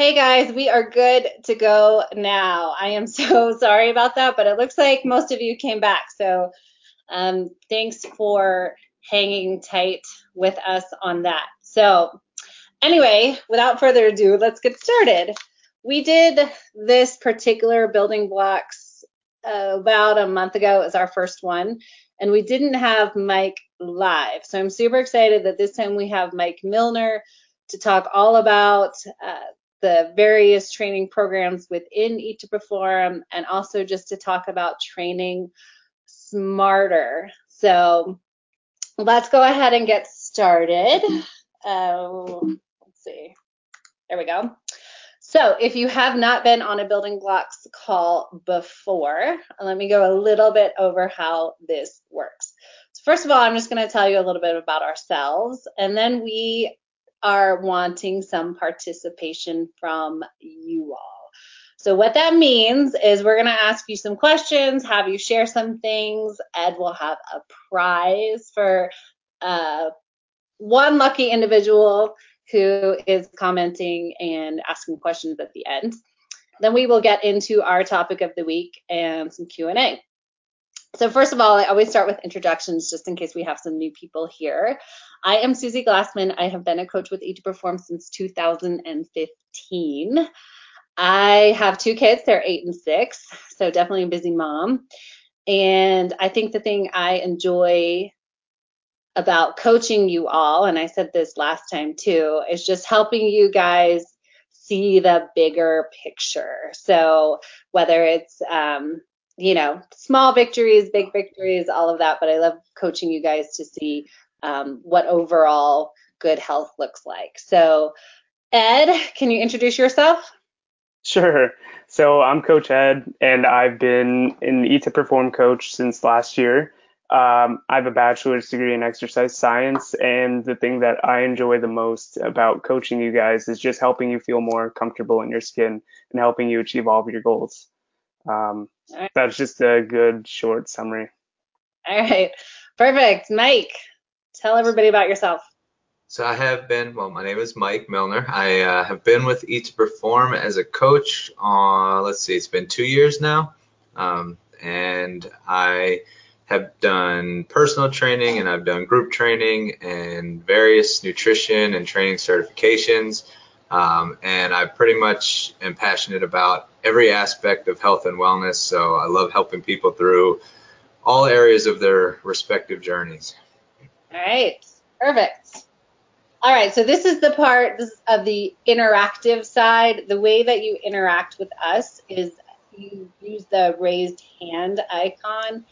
Hey guys, we are good to go now. I am so sorry about that, but it looks like most of you came back. So um, thanks for hanging tight with us on that. So anyway, without further ado, let's get started. We did this particular building blocks uh, about a month ago. It was our first one, and we didn't have Mike live. So I'm super excited that this time we have Mike Milner to talk all about uh, the various training programs within Perform and also just to talk about training smarter. So let's go ahead and get started. Uh, let's see. There we go. So if you have not been on a building blocks call before, let me go a little bit over how this works. So first of all, I'm just going to tell you a little bit about ourselves, and then we are wanting some participation from you all. So what that means is we're going to ask you some questions, have you share some things. Ed will have a prize for uh, one lucky individual who is commenting and asking questions at the end. Then we will get into our topic of the week and some Q&A. So first of all, I always start with introductions just in case we have some new people here. I am Susie Glassman. I have been a coach with Eat to Perform since 2015. I have two kids, they're eight and six, so definitely a busy mom. And I think the thing I enjoy about coaching you all, and I said this last time too, is just helping you guys see the bigger picture. So whether it's um, you know, small victories, big victories, all of that, but I love coaching you guys to see um, what overall good health looks like. So, Ed, can you introduce yourself? Sure. So I'm Coach Ed, and I've been an Eat to Perform coach since last year. Um, I have a bachelor's degree in exercise science, and the thing that I enjoy the most about coaching you guys is just helping you feel more comfortable in your skin and helping you achieve all of your goals. Um, right. That's just a good short summary. All right, perfect. Mike, tell everybody about yourself. So I have been, well, my name is Mike Milner. I uh, have been with Eat to Perform as a coach. Uh, let's see, it's been two years now, um, and I have done personal training and I've done group training and various nutrition and training certifications. Um, and I pretty much am passionate about every aspect of health and wellness. So I love helping people through all areas of their respective journeys. All right, perfect. All right, so this is the part of the interactive side. The way that you interact with us is you use the raised hand icon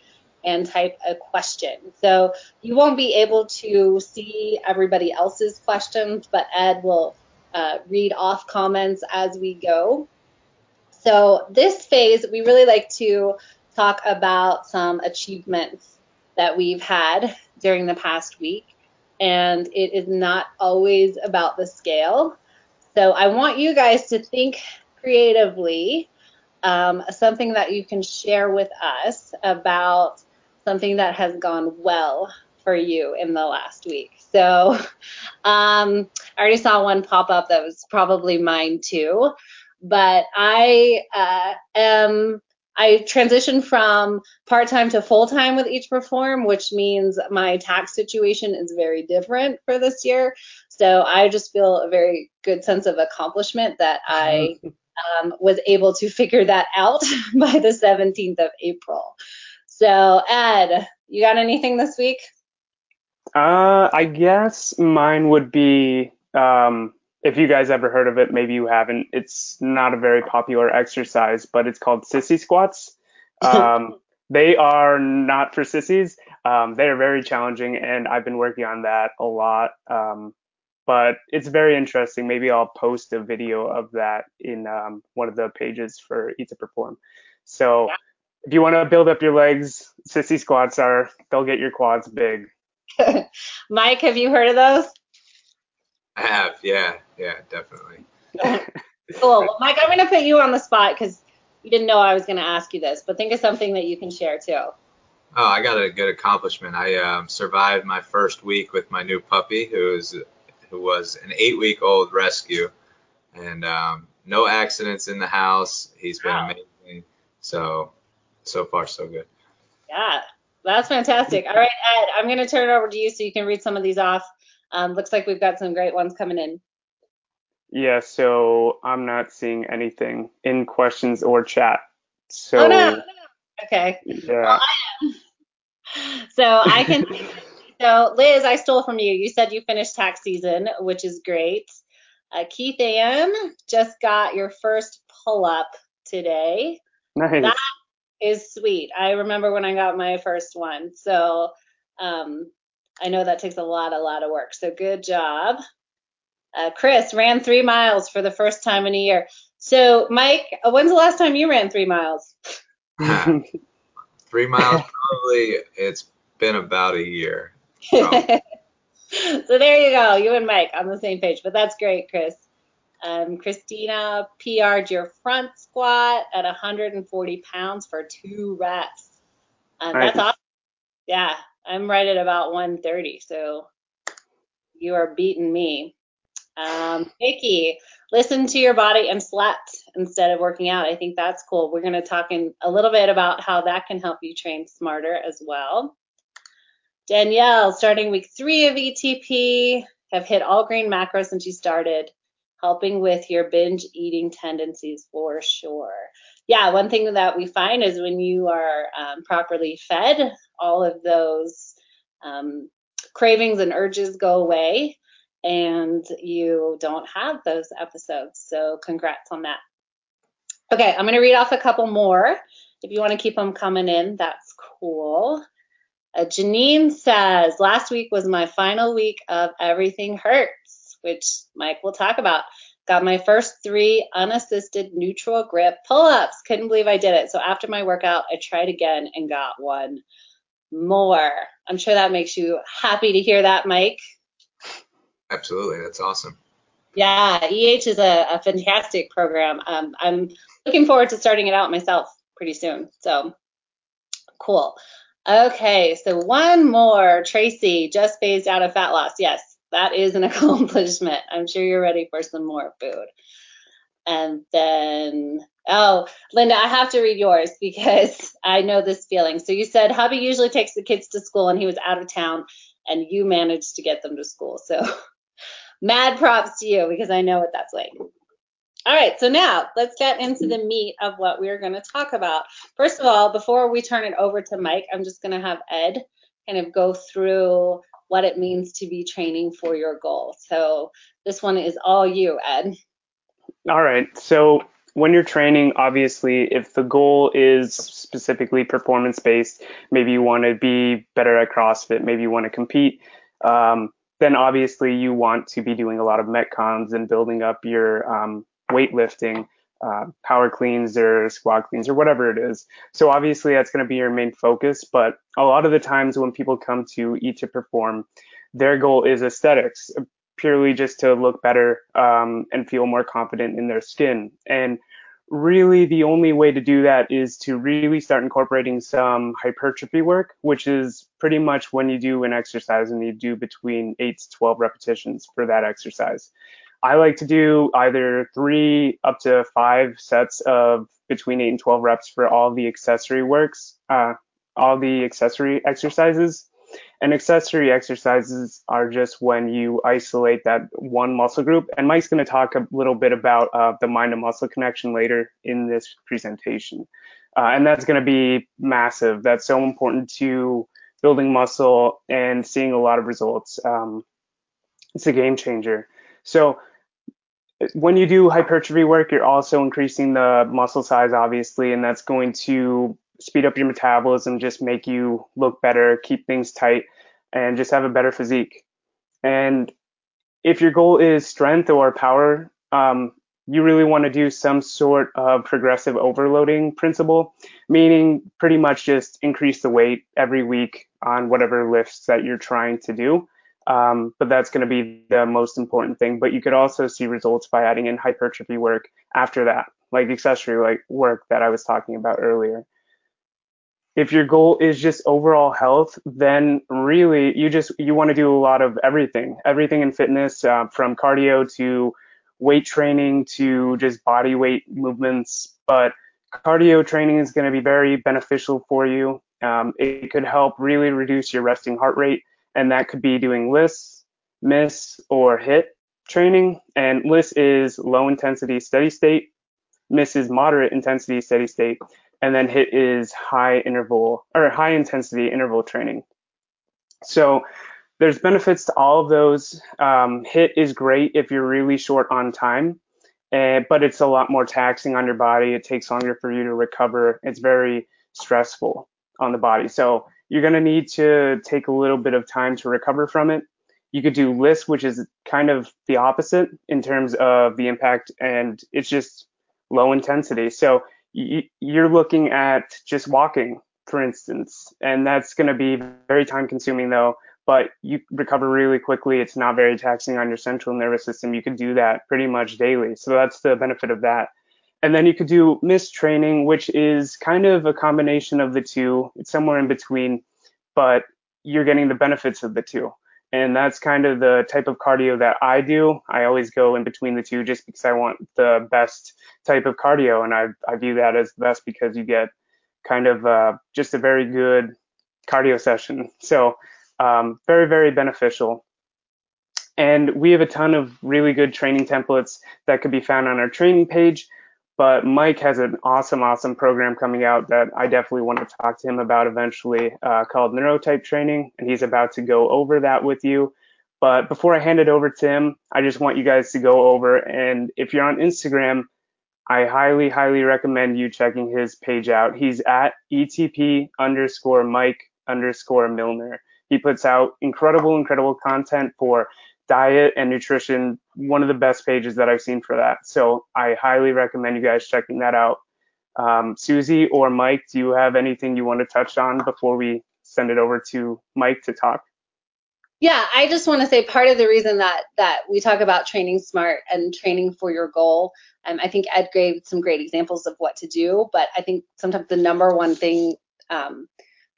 and type a question. So you won't be able to see everybody else's questions, but Ed will uh, read off comments as we go. So this phase, we really like to talk about some achievements that we've had during the past week. And it is not always about the scale. So I want you guys to think creatively, um, something that you can share with us about something that has gone well for you in the last week. So um, I already saw one pop up that was probably mine too. But I uh, am I transitioned from part time to full time with Eat to Perform, which means my tax situation is very different for this year. So I just feel a very good sense of accomplishment that I um, was able to figure that out by the 17th of April. So, Ed, you got anything this week? Uh, I guess mine would be um, if you guys ever heard of it, maybe you haven't. It's not a very popular exercise, but it's called sissy squats. Um, they are not for sissies. Um, they are very challenging, and I've been working on that a lot. Um, but it's very interesting. Maybe I'll post a video of that in um, one of the pages for Eat to Perform. So if you want to build up your legs, sissy squats are they'll get your quads big. Mike, have you heard of those? I have, yeah, yeah, definitely. cool. Well, Mike, I'm going to put you on the spot because you didn't know I was going to ask you this, but think of something that you can share too. Oh, I got a good accomplishment. I um, survived my first week with my new puppy, who's who was an eight-week-old rescue, and um, no accidents in the house. He's been Wow. amazing. So so far so good. Yeah, that's fantastic. All right, Ed, I'm going to turn it over to you so you can read some of these off. Um, looks like we've got some great ones coming in. Yeah, so I'm not seeing anything in questions or chat. So oh no. Okay. yeah. So I can. so Liz, I stole from you. You said you finished tax season, which is great. Uh, Keith Ann just got your first pull up today. Nice. That is sweet. I remember when I got my first one. So um, I know that takes a lot, a lot of work. So good job. Uh, Chris ran three miles for the first time in a year. So Mike, uh, when's the last time you ran three miles? Three miles probably. It's been about a year. so there you go. You and Mike on the same page. But that's great, Chris. Um, Christina PR'd your front squat at 140 pounds for two reps. Um, that's awesome. Yeah, I'm right at about 130. So you are beating me. Um, Vicky, listen to your body and slept instead of working out. I think that's cool. We're going to talk in a little bit about how that can help you train smarter as well. Danielle, starting week three of ETP, have hit all green macros since you started, helping with your binge eating tendencies for sure. Yeah, one thing that we find is when you are um, properly fed, all of those um, cravings and urges go away and you don't have those episodes. So congrats on that. Okay, I'm going to read off a couple more. If you want to keep them coming in, that's cool. Uh, Janine says, last week was my final week of Everything Hurts, which Mike will talk about. Got my first three unassisted neutral grip pull ups. Couldn't believe I did it. So after my workout, I tried again and got one more. I'm sure that makes you happy to hear that, Mike. Absolutely, that's awesome. Yeah, EH is a, a fantastic program. Um, I'm looking forward to starting it out myself pretty soon. So cool. Okay, so one more. Tracy just phased out of fat loss. Yes, that is an accomplishment. I'm sure you're ready for some more food. And then, oh, Linda, I have to read yours because I know this feeling. So you said hubby usually takes the kids to school and he was out of town and you managed to get them to school. So mad props to you because I know what that's like. All right, so now let's get into the meat of what we're going to talk about. First of all, before we turn it over to Mike, I'm just going to have Ed kind of go through what it means to be training for your goal. So this one is all you, Ed. All right. So when you're training, obviously, if the goal is specifically performance based, maybe you want to be better at CrossFit, maybe you want to compete, um, then obviously you want to be doing a lot of metcons and building up your um, weightlifting, uh, power cleans or squat cleans or whatever it is. So obviously that's going to be your main focus. But a lot of the times when people come to Eat to Perform, their goal is aesthetics, purely just to look better um, and feel more confident in their skin. And really the only way to do that is to really start incorporating some hypertrophy work, which is pretty much when you do an exercise and you do between 8 to 12 repetitions for that exercise. I like to do either three up to five sets of between 8 and 12 reps for all the accessory works, uh, all the accessory exercises. And accessory exercises are just when you isolate that one muscle group. And Mike's going to talk a little bit about uh, the mind to muscle connection later in this presentation. Uh, and that's going to be massive. That's so important to building muscle and seeing a lot of results. Um, it's a game changer. So when you do hypertrophy work, you're also increasing the muscle size, obviously, and that's going to speed up your metabolism, just make you look better, keep things tight, and just have a better physique. And if your goal is strength or power, um, you really want to do some sort of progressive overloading principle, meaning pretty much just increase the weight every week on whatever lifts that you're trying to do. Um, but that's going to be the most important thing. But you could also see results by adding in hypertrophy work after that, like accessory like work that I was talking about earlier. If your goal is just overall health, then really you just you want to do a lot of everything, everything in fitness, uh, from cardio to weight training to just body weight movements, but cardio training is going to be very beneficial for you. Um, it could help really reduce your resting heart rate, and that could be doing LISS, MISS, or HIIT training. And LISS is low intensity steady state, MISS is moderate intensity steady state, and then HIIT is high interval or high intensity interval training. So there's benefits to all of those. Um, HIIT is great if you're really short on time, uh, but it's a lot more taxing on your body. It takes longer for you to recover. It's very stressful on the body. So you're going to need to take a little bit of time to recover from it. You could do LISS, which is kind of the opposite in terms of the impact, and it's just low intensity. So you're looking at just walking, for instance, and that's going to be very time consuming though, but you recover really quickly. It's not very taxing on your central nervous system. You could do that pretty much daily. So that's the benefit of that. And then you could do MISS training, which is kind of a combination of the two. It's somewhere in between, but you're getting the benefits of the two. And that's kind of the type of cardio that I do. I always go in between the two just because I want the best type of cardio. And I, I view that as the best because you get kind of uh, just a very good cardio session. So um, very, very beneficial. And we have a ton of really good training templates that could be found on our training page. But Mike has an awesome, awesome program coming out that I definitely want to talk to him about eventually uh, called Neurotype Training. And he's about to go over that with you. But before I hand it over to him, I just want you guys to go over. And if you're on Instagram, I highly, highly recommend you checking his page out. He's at ETP underscore Mike underscore Milner. He puts out incredible, incredible content for diet and nutrition, one of the best pages that I've seen for that. So I highly recommend you guys checking that out. Um, Susie or Mike, do you have anything you want to touch on before we send it over to Mike to talk? Yeah, I just want to say part of the reason that that we talk about training smart and training for your goal. Um, I think Ed gave some great examples of what to do, but I think sometimes the number one thing um,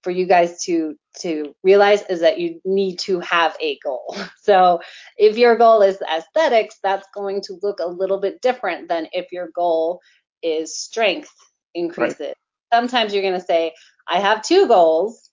for you guys to to realize is that you need to have a goal. So if your goal is aesthetics, that's going to look a little bit different than if your goal is strength increases. Right. Sometimes you're going to say, I have two goals.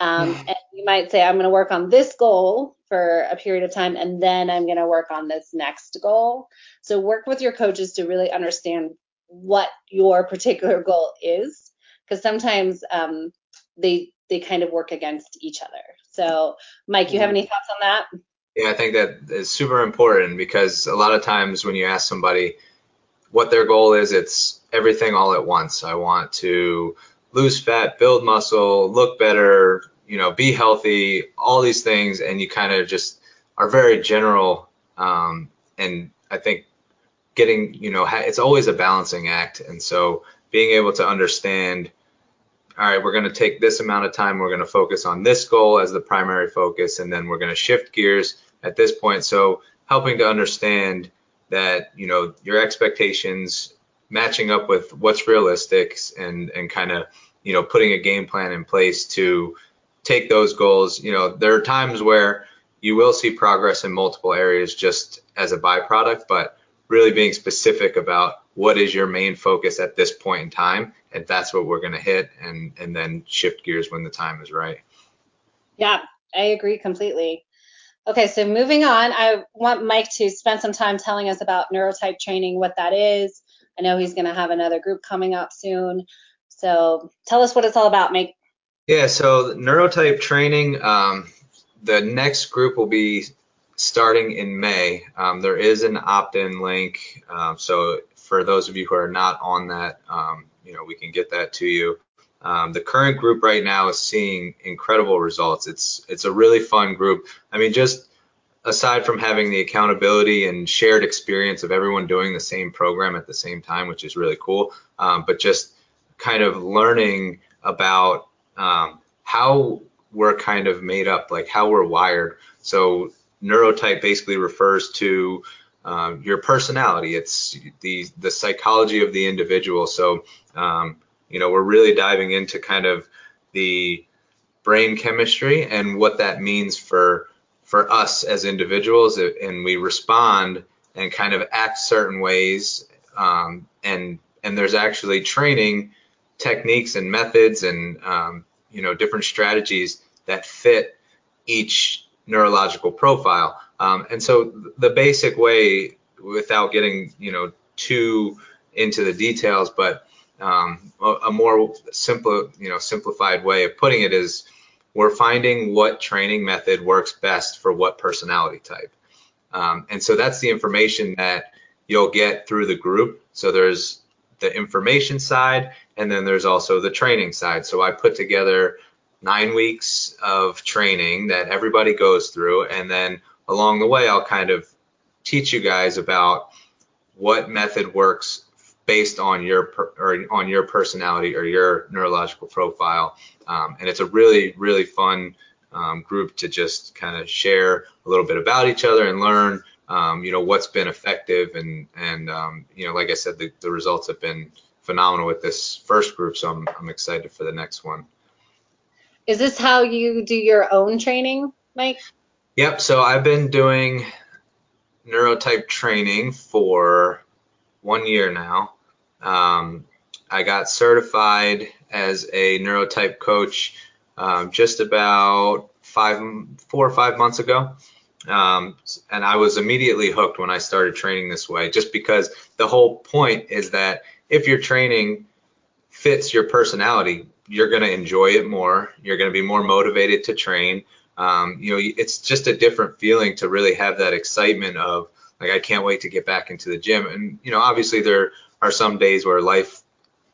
Um, and you might say, I'm going to work on this goal for a period of time, and then I'm going to work on this next goal. So work with your coaches to really understand what your particular goal is, because sometimes um, they they kind of work against each other. So, Mike, you have any thoughts on that? Yeah, I think that is super important because a lot of times when you ask somebody what their goal is, it's everything all at once. I want to lose fat, build muscle, look better, you know, be healthy, all these things, and you kind of just are very general. Um, and I think getting, you know, it's always a balancing act. And so being able to understand all right, we're going to take this amount of time, we're going to focus on this goal as the primary focus, and then we're going to shift gears at this point. So helping to understand that, you know, your expectations matching up with what's realistic and, and kind of, you know, putting a game plan in place to take those goals. You know, there are times where you will see progress in multiple areas just as a byproduct, but really being specific about what is your main focus at this point in time and that's what we're going to hit and and then shift gears when the time is right. Yeah i agree completely. Okay so moving on i want mike to spend some time telling us about neurotype training what that is. I know he's going to have another group coming up soon. So tell us what it's all about mike. Yeah so neurotype training um, the next group will be starting in May. Um, there is an opt-in link, um, so for those of you who are not on that, um, you know, we can get that to you. Um, the current group right now is seeing incredible results. It's it's a really fun group. I mean, just aside from having the accountability and shared experience of everyone doing the same program at the same time, which is really cool, um, but just kind of learning about um, how we're kind of made up, like how we're wired. So neurotype basically refers to um, your personality. It's the the psychology of the individual. So um, you know we're really diving into kind of the brain chemistry and what that means for for us as individuals, and we respond and kind of act certain ways. Um, and and there's actually training techniques and methods and um, you know different strategies that fit each neurological profile. Um, and so the basic way, without getting you know too into the details, but um, a, more simple, you know, simplified way of putting it is we're finding what training method works best for what personality type. Um, and so that's the information that you'll get through the group. So there's the information side, and then there's also the training side. So I put together nine weeks of training that everybody goes through, and then along the way, I'll kind of teach you guys about what method works based on your per, or on your personality or your neurological profile. Um, and it's a really really fun um, group to just kind of share a little bit about each other and learn um, you know what's been effective and and um, you know like I said the, the results have been phenomenal with this first group so I'm, I'm excited for the next one. Is this how you do your own training, Mike? Yep. So I've been doing neurotype training for one year now. Um, I got certified as a neurotype coach um, just about five, four or five months ago. Um, and I was immediately hooked when I started training this way, just because the whole point is that if your training fits your personality, you're going to enjoy it more. You're going to be more motivated to train. Um, you know, it's just a different feeling to really have that excitement of like, I can't wait to get back into the gym. And, you know, obviously there are some days where life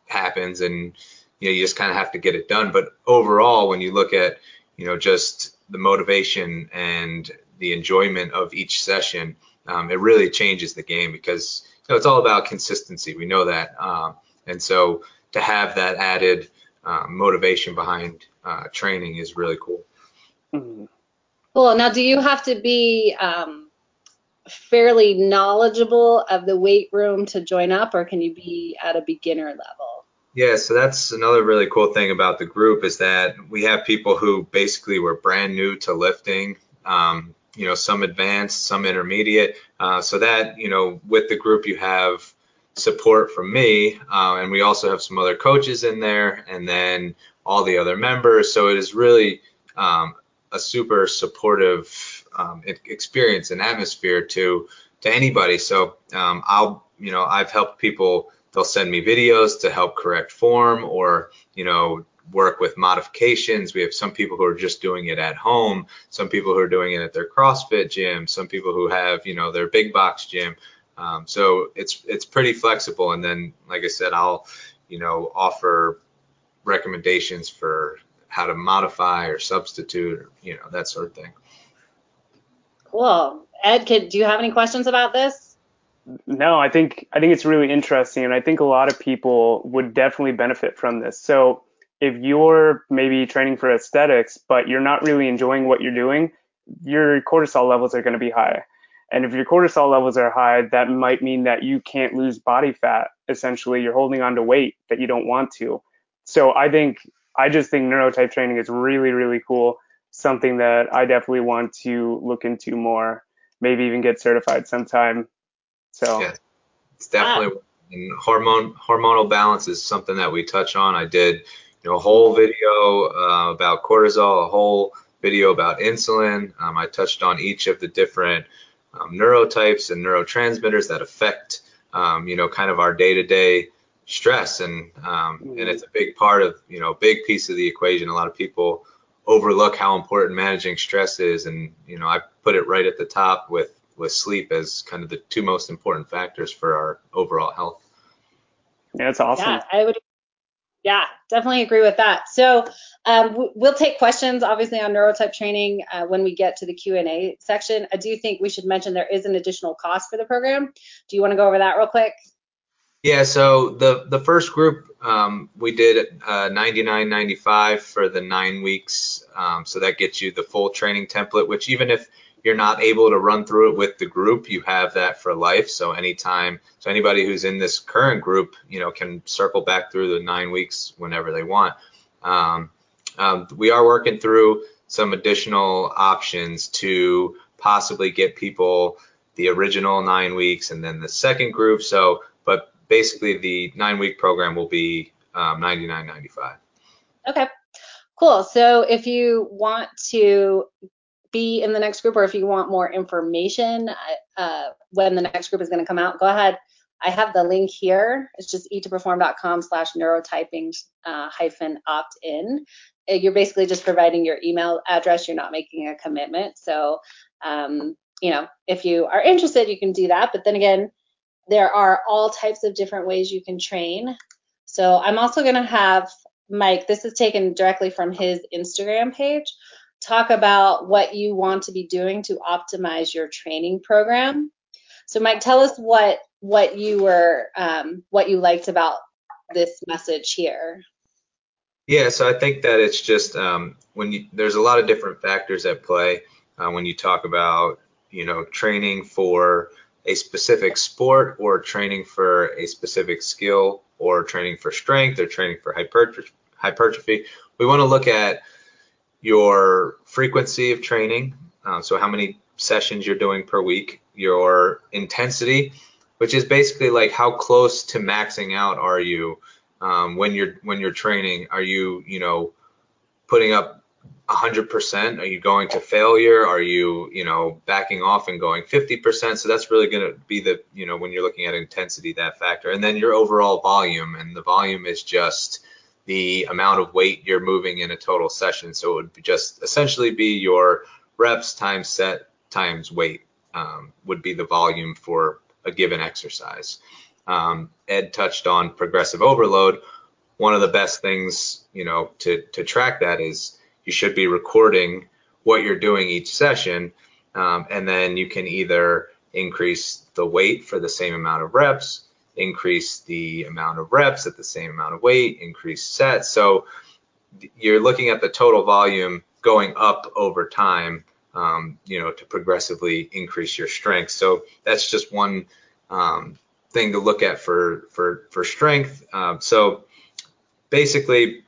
happens and, you know, you just kind of have to get it done. But overall, when you look at, you know, just the motivation and the enjoyment of each session, um, it really changes the game because you know, it's all about consistency. We know that. Um, and so to have that added uh, motivation behind uh, training is really cool. Mm-hmm. Cool. Now, do you have to be um, fairly knowledgeable of the weight room to join up, or can you be at a beginner level? Yeah, so that's another really cool thing about the group is that we have people who basically were brand new to lifting. Um, you know, some advanced, some intermediate. Uh, so that you know, with the group, you have support from me, uh, and we also have some other coaches in there, and then all the other members. So it is really um, a super supportive um, experience and atmosphere to to anybody. So um, I'll you know I've helped people. They'll send me videos to help correct form or you know work with modifications. We have some people who are just doing it at home, some people who are doing it at their CrossFit gym, some people who have, you know, their big box gym. Um, so it's it's pretty flexible. And then, like I said, I'll, you know, offer recommendations for how to modify or substitute, or, you know, that sort of thing. Cool. Ed, could, do you have any questions about this? No, I think I think it's really interesting, and I think a lot of people would definitely benefit from this. So if you're maybe training for aesthetics, but you're not really enjoying what you're doing, your cortisol levels are going to be high. And if your cortisol levels are high, that might mean that you can't lose body fat. Essentially, you're holding on to weight that you don't want to. So I think I just think neurotype training is really, really cool. Something that I definitely want to look into more. Maybe even get certified sometime. So yeah, it's definitely and hormone hormonal balance is something that we touch on. I did you know a whole video uh, about cortisol, a whole video about insulin. Um, I touched on each of the different um, neurotypes and neurotransmitters that affect um, you know kind of our day-to-day stress and um, and it's a big part of you know a big piece of the equation. A lot of people overlook how important managing stress is and you know i put it right at the top with with sleep as kind of the two most important factors for our overall health. Yeah that's awesome. Yeah i would yeah definitely agree with that. So um, we'll take questions obviously on neurotype training uh, when we get to the q&a section. I do think we should mention there is an additional cost for the program. Do you want to go over that real quick yeah, so the the first group um, we did uh, 99.95 for the nine weeks, um, so that gets you the full training template. Which even if you're not able to run through it with the group, you have that for life. So anytime, so anybody who's in this current group, you know, can circle back through the nine weeks whenever they want. Um, um we are working through some additional options to possibly get people the original nine weeks and then the second group. So, but basically the nine week program will be um, 99.95. Okay, cool. So if you want to be in the next group or if you want more information uh, when the next group is going to come out, go ahead. I have the link here. It's just eat2perform.com slash neurotyping uh, hyphen opt in. Uh, you're basically just providing your email address. You're not making a commitment. So, um, you know, if you are interested, you can do that. But then again, there are all types of different ways you can train. So I'm also going to have Mike, this is taken directly from his Instagram page, talk about what you want to be doing to optimize your training program. So Mike, tell us what what you were um, what you liked about this message here. Yeah, so I think that it's just um, when you, there's a lot of different factors at play uh, when you talk about you know training for a specific sport or training for a specific skill or training for strength or training for hypertrophy. We want to look at your frequency of training, uh, so how many sessions you're doing per week, your intensity, which is basically like how close to maxing out are you um, when you're when you're training. Are you you know putting up 100%? Are you going to failure? Are you, you know, backing off and going 50%? So that's really going to be the, you know, when you're looking at intensity, that factor. And then your overall volume, and the volume is just the amount of weight you're moving in a total session. So it would just essentially be your reps times set times weight um, would be the volume for a given exercise. Um, Ed touched on progressive overload. One of the best things, you know, to, to track that is you should be recording what you're doing each session. Um, and then you can either increase the weight for the same amount of reps, increase the amount of reps at the same amount of weight, increase sets. So you're looking at the total volume going up over time, um, you know, to progressively increase your strength. So that's just one um, thing to look at for for for strength. Uh, so basically,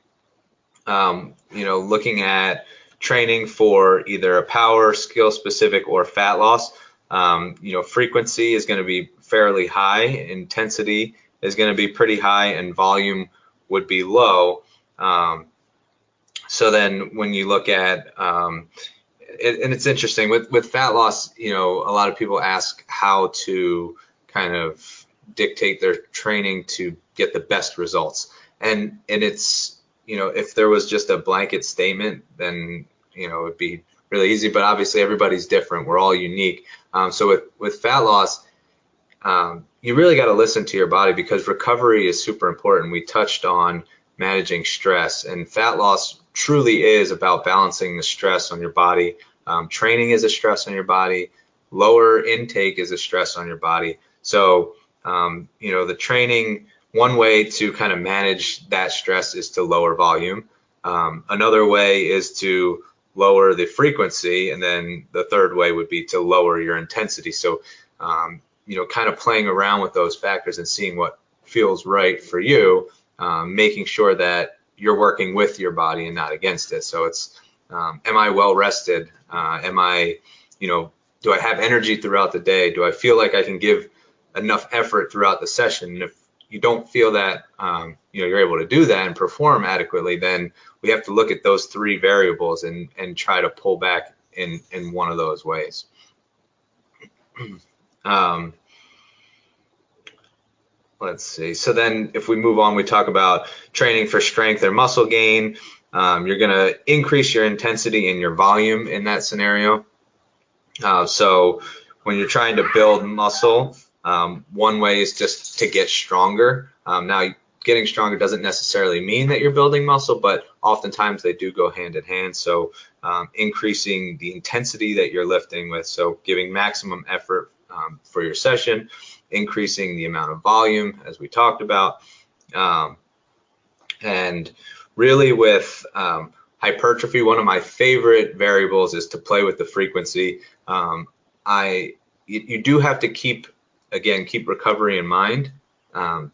um, you know, looking at training for either a power, skill specific, or fat loss. Um, you know, frequency is going to be fairly high, intensity is going to be pretty high, and volume would be low. Um, so then when you look at, um, it, and it's interesting with, with fat loss, you know, a lot of people ask how to kind of dictate their training to get the best results. And, and it's, you know, if there was just a blanket statement, then you know it'd be really easy. But obviously, everybody's different. We're all unique. Um, so with with fat loss, um, you really got to listen to your body because recovery is super important. We touched on managing stress, and fat loss truly is about balancing the stress on your body. Um, training is a stress on your body. Lower intake is a stress on your body. So, um, you know, the training one way to kind of manage that stress is to lower volume. Um, another way is to lower the frequency, and then the third way would be to lower your intensity. So, um, you know, kind of playing around with those factors and seeing what feels right for you, um, making sure that you're working with your body and not against it. So it's, um, am I well rested? Uh, am I, you know, do I have energy throughout the day? Do I feel like I can give enough effort throughout the session? And if you don't feel that um, you know you're able to do that and perform adequately, then we have to look at those three variables and and try to pull back in in one of those ways. um, let's see. So then if we move on, we talk about training for strength or muscle gain. Um, you're going to increase your intensity and your volume in that scenario. Uh, so when you're trying to build muscle, um, one way is just to get stronger. Um, now, getting stronger doesn't necessarily mean that you're building muscle, but oftentimes they do go hand in hand. So, um, increasing the intensity that you're lifting with, so giving maximum effort um, for your session, increasing the amount of volume, as we talked about, um, and really with um, hypertrophy, one of my favorite variables is to play with the frequency. I you, you do have to keep again, keep recovery in mind. Um,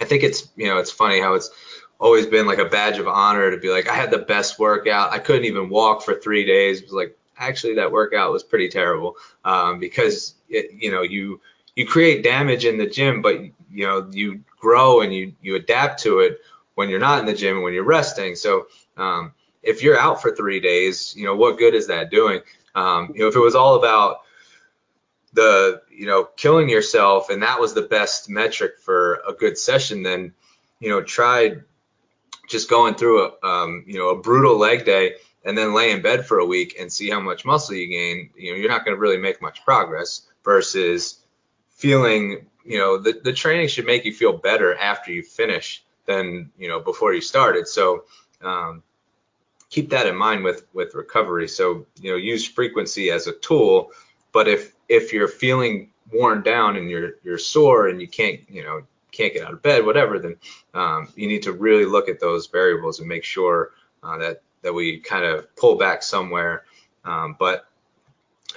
I think it's, you know, it's funny how it's always been like a badge of honor to be like, I had the best workout. I couldn't even walk for three days. It was like, actually that workout was pretty terrible um, because it, you know you you create damage in the gym, but you know you grow and you you adapt to it when you're not in the gym and when you're resting. So um, if you're out for three days, you know what good is that doing? Um, you know if it was all about the you know killing yourself and that was the best metric for a good session, then you know try just going through a um, you know a brutal leg day and then lay in bed for a week and see how much muscle you gain. You know you're not going to really make much progress versus feeling, you know, the, the training should make you feel better after you finish than, you know, before you started. So, um, keep that in mind with, with recovery. So, you know, use frequency as a tool, but if, if you're feeling worn down and you're, you're sore and you can't, you know, can't get out of bed, whatever, then um, you need to really look at those variables and make sure uh, that that we kind of pull back somewhere. Um, but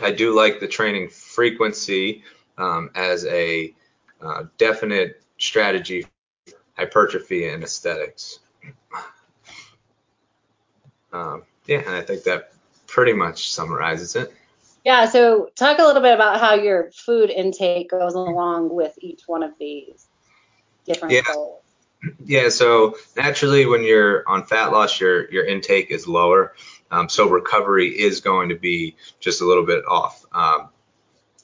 I do like the training frequency um, as a uh, definite strategy for hypertrophy and aesthetics. Um, yeah, and I think that pretty much summarizes it. Yeah, so talk a little bit about how your food intake goes along with each one of these different yeah. goals. Yeah, so naturally when you're on fat loss, your your intake is lower. Um, so recovery is going to be just a little bit off. Um,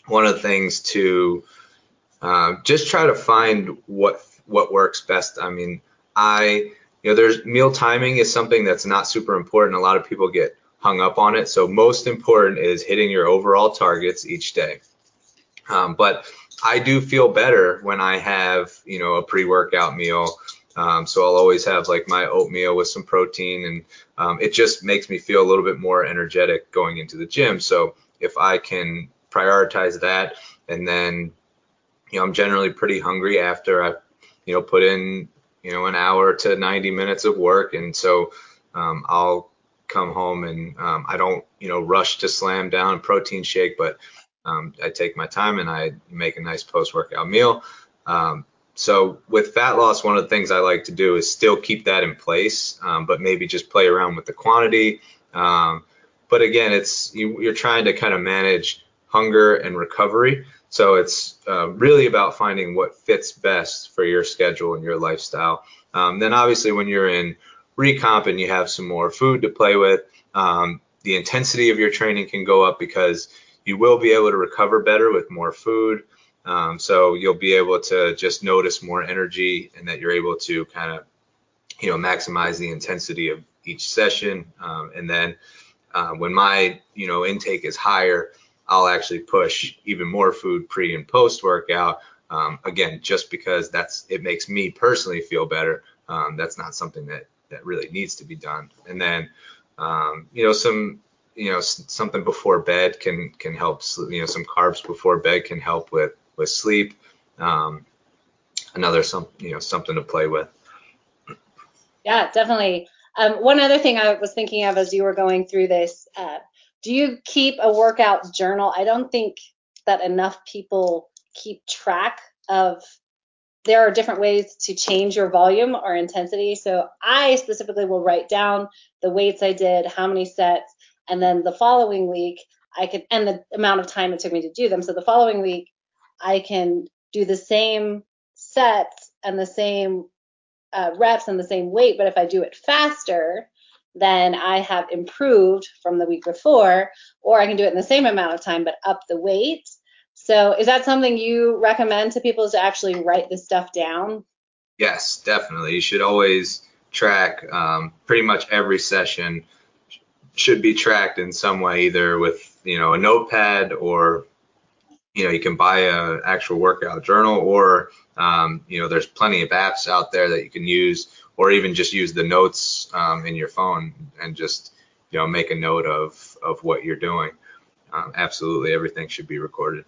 one of the things to uh, just try to find what what works best. I mean, I you know there's meal timing is something that's not super important. A lot of people get hung up on it. So most important is hitting your overall targets each day. Um, but I do feel better when I have you know a pre-workout meal. Um, so I'll always have like my oatmeal with some protein, and um, it just makes me feel a little bit more energetic going into the gym. So if I can prioritize that. And then, you know, I'm generally pretty hungry after I, you know, put in, you know, an hour to 90 minutes of work. And so um, I'll come home and um, I don't, you know, rush to slam down a protein shake, but um, I take my time and I make a nice post workout meal. Um, so with fat loss, one of the things I like to do is still keep that in place, um, but maybe just play around with the quantity. Um, but again, it's you, you're trying to kind of manage hunger, and recovery. So it's uh, really about finding what fits best for your schedule and your lifestyle. Um, then obviously when you're in recomp and you have some more food to play with, um, the intensity of your training can go up because you will be able to recover better with more food. Um, so you'll be able to just notice more energy and that you're able to kind of, you know, maximize the intensity of each session. Um, and then uh, when my, you know, intake is higher, I'll actually push even more food pre and post workout. Um, again, just because that's it makes me personally feel better. Um, that's not something that that really needs to be done. And then, um, you know, some you know something before bed can can help. You know, some carbs before bed can help with with sleep. Um, another some you know something to play with. Yeah, definitely. Um, one other thing I was thinking of as you were going through this, uh, do you keep a workout journal? I don't think that enough people keep track of there are different ways to change your volume or intensity. So I specifically will write down the weights I did, how many sets, and then the following week I can and the amount of time it took me to do them. So the following week I can do the same sets and the same uh, reps and the same weight, but if I do it faster, then I have improved from the week before, or I can do it in the same amount of time but up the weight. So, is that something you recommend to people to actually write this stuff down? Yes, definitely. You should always track um, pretty much every session should be tracked in some way, either with you know a notepad or you know you can buy a actual workout journal or um, you know there's plenty of apps out there that you can use or even just use the notes um, in your phone and just you know make a note of of what you're doing. Um, absolutely, everything should be recorded.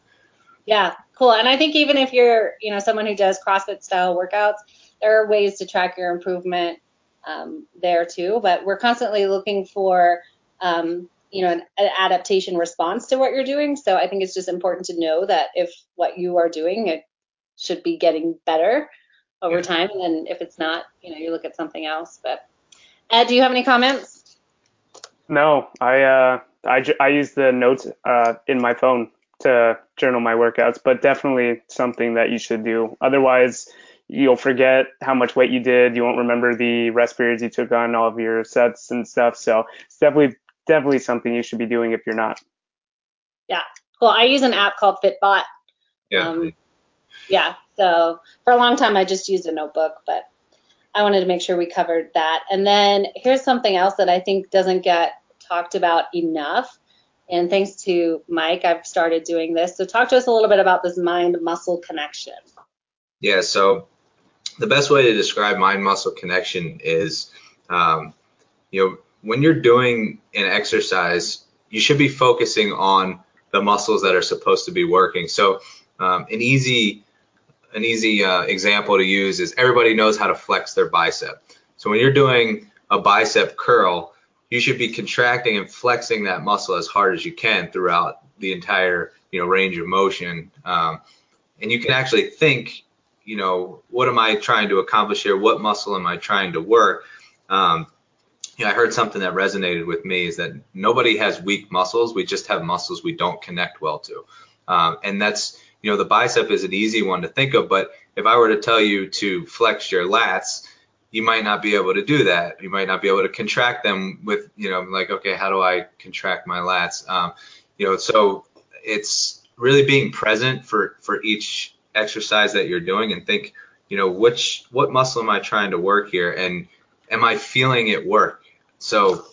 Yeah, cool. And I think even if you're you know someone who does CrossFit style workouts, there are ways to track your improvement um, there too. But we're constantly looking for um, you know an, an, adaptation response to what you're doing. So I think it's just important to know that if what you are doing it should be getting better over time. And if it's not, you know, you look at something else. But Ed, do you have any comments? No, I uh, I, I use the notes uh, in my phone to journal my workouts, but definitely something that you should do. Otherwise, you'll forget how much weight you did. You won't remember the rest periods you took on all of your sets and stuff. So it's definitely definitely something you should be doing if you're not. Yeah. Well, I use an app called Fitbod. Yeah. Um, yeah. So for a long time, I just used a notebook, but I wanted to make sure we covered that. And then here's something else that I think doesn't get talked about enough. And thanks to Mike, I've started doing this. So talk to us a little bit about this mind muscle connection. Yeah. So the best way to describe mind muscle connection is, um, you know, when you're doing an exercise, you should be focusing on the muscles that are supposed to be working. So um, an easy an easy uh, example to use is everybody knows how to flex their bicep. So when you're doing a bicep curl, you should be contracting and flexing that muscle as hard as you can throughout the entire you know range of motion. Um, and you can actually think, you know, what am I trying to accomplish here? What muscle am I trying to work? Um, you know, I heard something that resonated with me is that nobody has weak muscles. We just have muscles we don't connect well to. Um, and that's, you know, the bicep is an easy one to think of, but if I were to tell you to flex your lats, you might not be able to do that. You might not be able to contract them with, you know, like, okay, how do I contract my lats? Um, you know, so it's really being present for, for each exercise that you're doing and think, you know, which, what muscle am I trying to work here? And am I feeling it work? So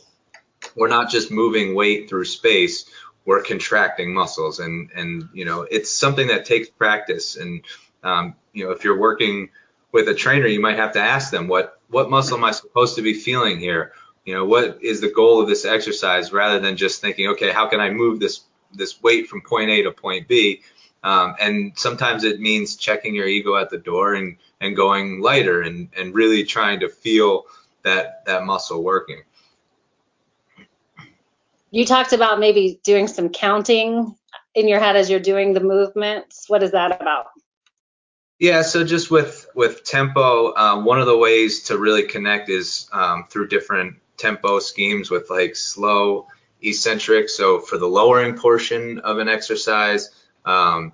we're not just moving weight through space, we're contracting muscles and and you know it's something that takes practice and um, you know if you're working with a trainer you might have to ask them what what muscle am I supposed to be feeling here you know what is the goal of this exercise rather than just thinking okay how can I move this this weight from point A to point B um, and sometimes it means checking your ego at the door and and going lighter and and really trying to feel that that muscle working you talked about maybe doing some counting in your head as you're doing the movements. What is that about? Yeah, so just with with tempo, um, one of the ways to really connect is um, through different tempo schemes with like slow, eccentric. So for the lowering portion of an exercise, um,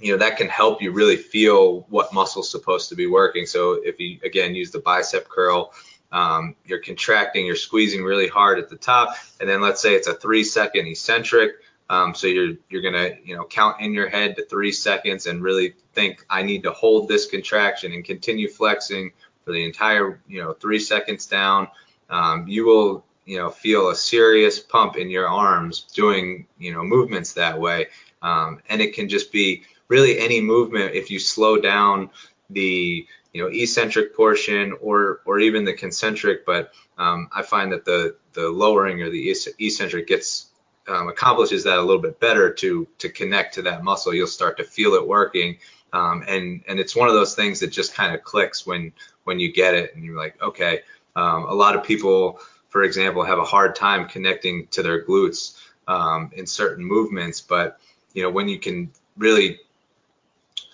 you know that can help you really feel what muscle's supposed to be working. So if you again use the bicep curl, um, you're contracting, you're squeezing really hard at the top, and then let's say it's a three second eccentric. Um, so you're you're gonna you know count in your head to three seconds and really think I need to hold this contraction and continue flexing for the entire you know three seconds down. Um, you will you know feel a serious pump in your arms doing you know movements that way, um, and it can just be really any movement if you slow down the you know eccentric portion or or even the concentric but um, I find that the the lowering or the eccentric gets um, accomplishes that a little bit better to to connect to that muscle. You'll start to feel it working. Um, and and it's one of those things that just kind of clicks when when you get it and you're like okay um, a lot of people for example have a hard time connecting to their glutes um, in certain movements but you know when you can really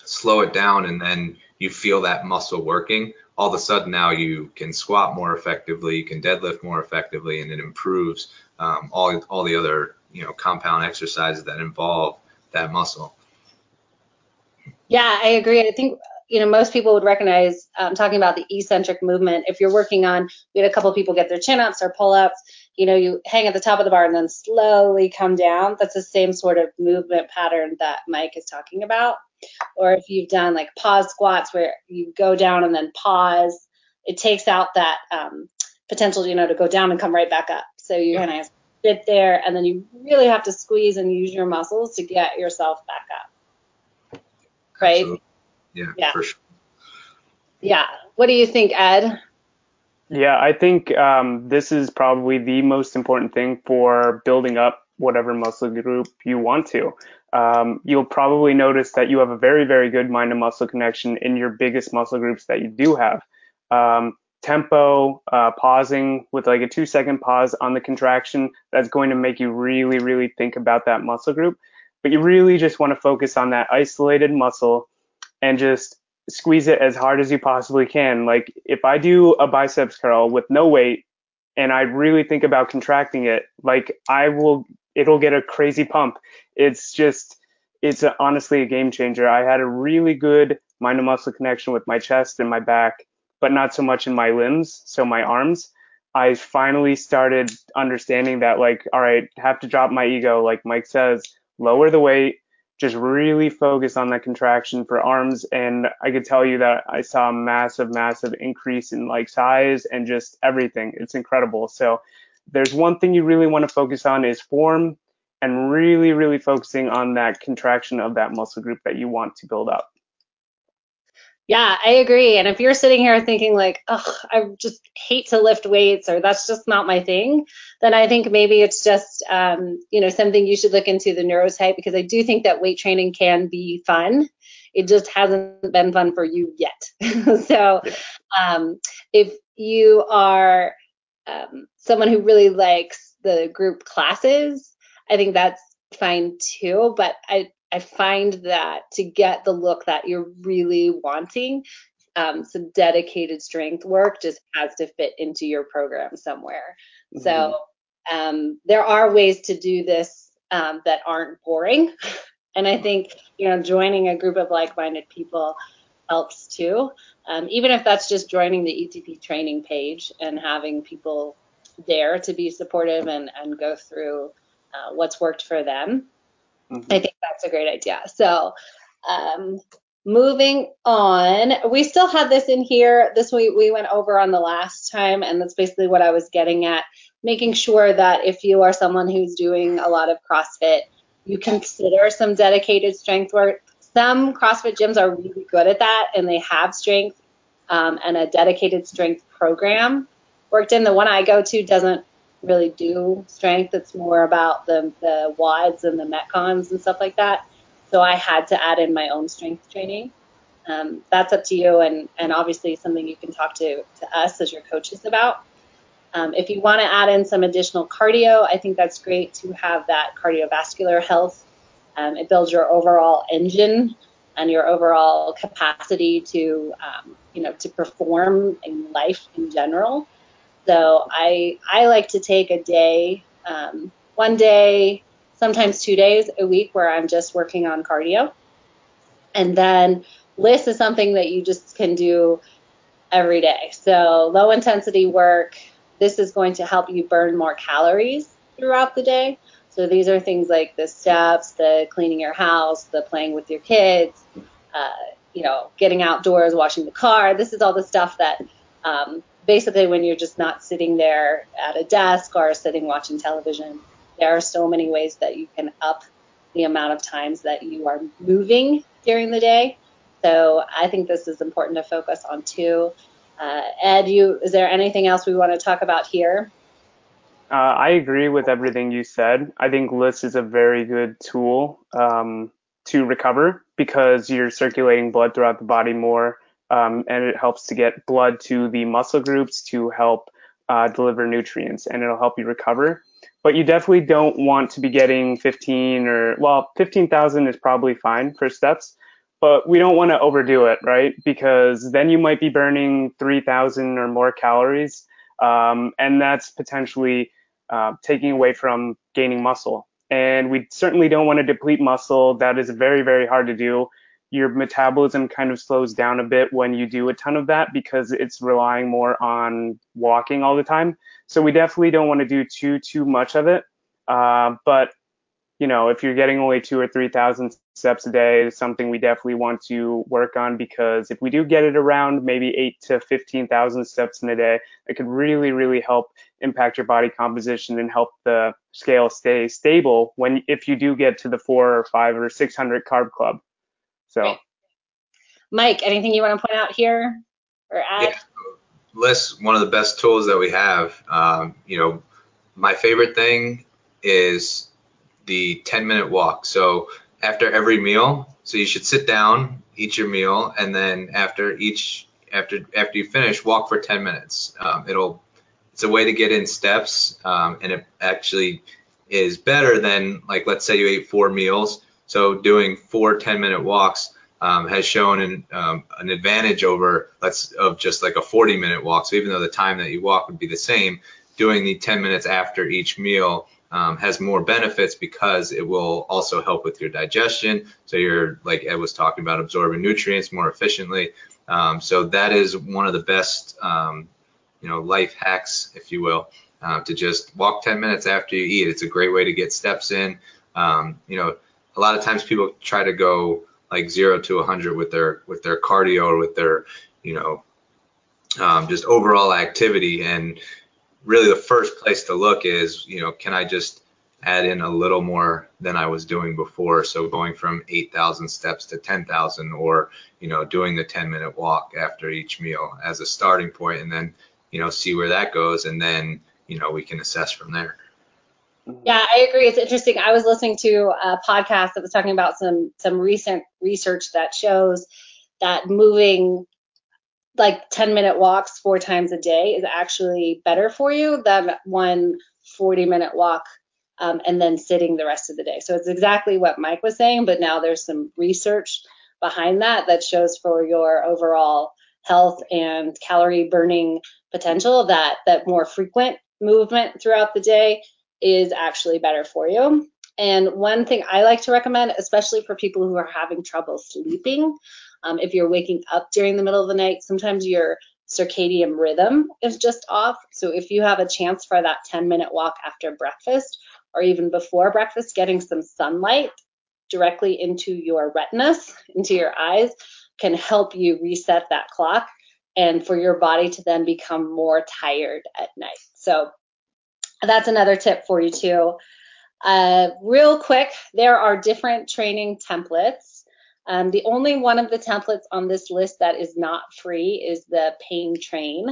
slow it down and then you feel that muscle working, all of a sudden now you can squat more effectively, you can deadlift more effectively, and it improves um, all all the other you know compound exercises that involve that muscle. Yeah, I agree. I think you know most people would recognize um, talking about the eccentric movement. If you're working on, we had a couple people get their chin ups or pull ups. You know, you hang at the top of the bar and then slowly come down. That's the same sort of movement pattern that Mike is talking about or if you've done like pause squats where you go down and then pause, it takes out that um, potential, you know, to go down and come right back up. So you kind of sit there and then you really have to squeeze and use your muscles to get yourself back up. Right? Absolutely. Yeah, yeah, for sure. Yeah. What do you think, Ed? Yeah, I think um, this is probably the most important thing for building up whatever muscle group you want to um, you'll probably notice that you have a very, very good mind to muscle connection in your biggest muscle groups that you do have. Um, tempo, uh, pausing with like a two second pause on the contraction, that's going to make you really, really think about that muscle group. But you really just want to focus on that isolated muscle and just squeeze it as hard as you possibly can. Like if I do a biceps curl with no weight and I really think about contracting it, like I will, it'll get a crazy pump. It's just, it's a, honestly a game changer. I had a really good mind to muscle connection with my chest and my back, but not so much in my limbs, so my arms. I finally started understanding that, like, all right, have to drop my ego, like Mike says, lower the weight, just really focus on that contraction for arms. And I could tell you that I saw a massive, massive increase in like size and just everything. It's incredible. So there's one thing you really want to focus on is form and really, really focusing on that contraction of that muscle group that you want to build up. Yeah, I agree. And if you're sitting here thinking like, oh, I just hate to lift weights or that's just not my thing, then I think maybe it's just, um, you know, something you should look into the neurotype because I do think that weight training can be fun. It just hasn't been fun for you yet. so um, if you are um, someone who really likes the group classes, I think that's fine too. But I, I find that to get the look that you're really wanting, um, some dedicated strength work just has to fit into your program somewhere. Mm-hmm. So um, there are ways to do this um, that aren't boring. And I think, you know, joining a group of like-minded people helps too. Um, even if that's just joining the ETP training page and having people there to be supportive and, and go through uh, what's worked for them. Mm-hmm. I think that's a great idea. So, um, moving on, we still have this in here. This we, we went over on the last time, and that's basically what I was getting at. Making sure that if you are someone who's doing a lot of CrossFit, you consider some dedicated strength work. Some CrossFit gyms are really good at that, and they have strength um, and a dedicated strength program worked in. The one I go to doesn't really do strength. It's more about the the WODs and the metcons and stuff like that. So I had to add in my own strength training. Um, that's up to you, and and obviously something you can talk to to us as your coaches about. Um, if you want to add in some additional cardio, I think that's great to have that cardiovascular health. Um, it builds your overall engine and your overall capacity to, um, you know, to perform in life in general. So I I like to take a day, um, one day, sometimes two days a week where I'm just working on cardio, and then LISS is something that you just can do every day. So low intensity work. This is going to help you burn more calories throughout the day. So these are things like the steps, the cleaning your house, the playing with your kids, uh, you know, getting outdoors, washing the car. This is all the stuff that um, basically when you're just not sitting there at a desk or sitting watching television, there are so many ways that you can up the amount of times that you are moving during the day. So I think this is important to focus on too. Uh, Ed, you is there anything else we want to talk about here? Uh, I agree with everything you said. I think LISS is a very good tool um, to recover because you're circulating blood throughout the body more um, and it helps to get blood to the muscle groups to help uh, deliver nutrients, and it'll help you recover. But you definitely don't want to be getting 15 or well, 15,000 is probably fine for steps, but we don't want to overdo it, right? Because then you might be burning 3,000 or more calories, um, and that's potentially uh, taking away from gaining muscle. And we certainly don't want to deplete muscle. That is very, very hard to do your metabolism kind of slows down a bit when you do a ton of that because it's relying more on walking all the time. So we definitely don't want to do too too much of it. Uh, but you know, if you're getting only two or three thousand steps a day, it's something we definitely want to work on because if we do get it around maybe eight to fifteen thousand steps in a day, it could really really help impact your body composition and help the scale stay stable when if you do get to the four or five or six hundred carb club. So. Mike, anything you want to point out here or add? Yeah. LISS, one of the best tools that we have. Um, you know, my favorite thing is the 10 minute walk. So after every meal, so you should sit down, eat your meal, and then after each after after you finish, walk for 10 minutes. Um, it'll it's a way to get in steps, um, and it actually is better than like let's say you ate four meals so doing four 10 minute walks um, has shown an, um, an advantage over let's of just like a 40 minute walk. So even though the time that you walk would be the same, doing the 10 minutes after each meal um, has more benefits because it will also help with your digestion. So you're, like Ed was talking about, absorbing nutrients more efficiently. Um, so that is one of the best, um, you know, life hacks, if you will, uh, to just walk 10 minutes after you eat. It's a great way to get steps in. Um, you know, a lot of times people try to go like zero to 100 with their with their cardio or with their, you know, um, just overall activity. And really, the first place to look is, you know, can I just add in a little more than I was doing before. So going from 8,000 steps to 10,000 or, you know, doing the 10 minute walk after each meal as a starting point and then, you know, see where that goes. And then, you know, we can assess from there. Yeah, I agree. It's interesting. I was listening to a podcast that was talking about some some recent research that shows that moving like 10 minute walks four times a day is actually better for you than one 40 minute walk um, and then sitting the rest of the day. So it's exactly what Mike was saying, but now there's some research behind that that shows for your overall health and calorie burning potential that that more frequent movement throughout the day is actually better for you. And one thing I like to recommend, especially for people who are having trouble sleeping, um, if you're waking up during the middle of the night, sometimes your circadian rhythm is just off. So if you have a chance for that 10 minute walk after breakfast or even before breakfast, getting some sunlight directly into your retinas, into your eyes, can help you reset that clock and for your body to then become more tired at night. So that's another tip for you too. Uh, real quick, there are different training templates. Um, the only one of the templates on this list that is not free is the Pain Train.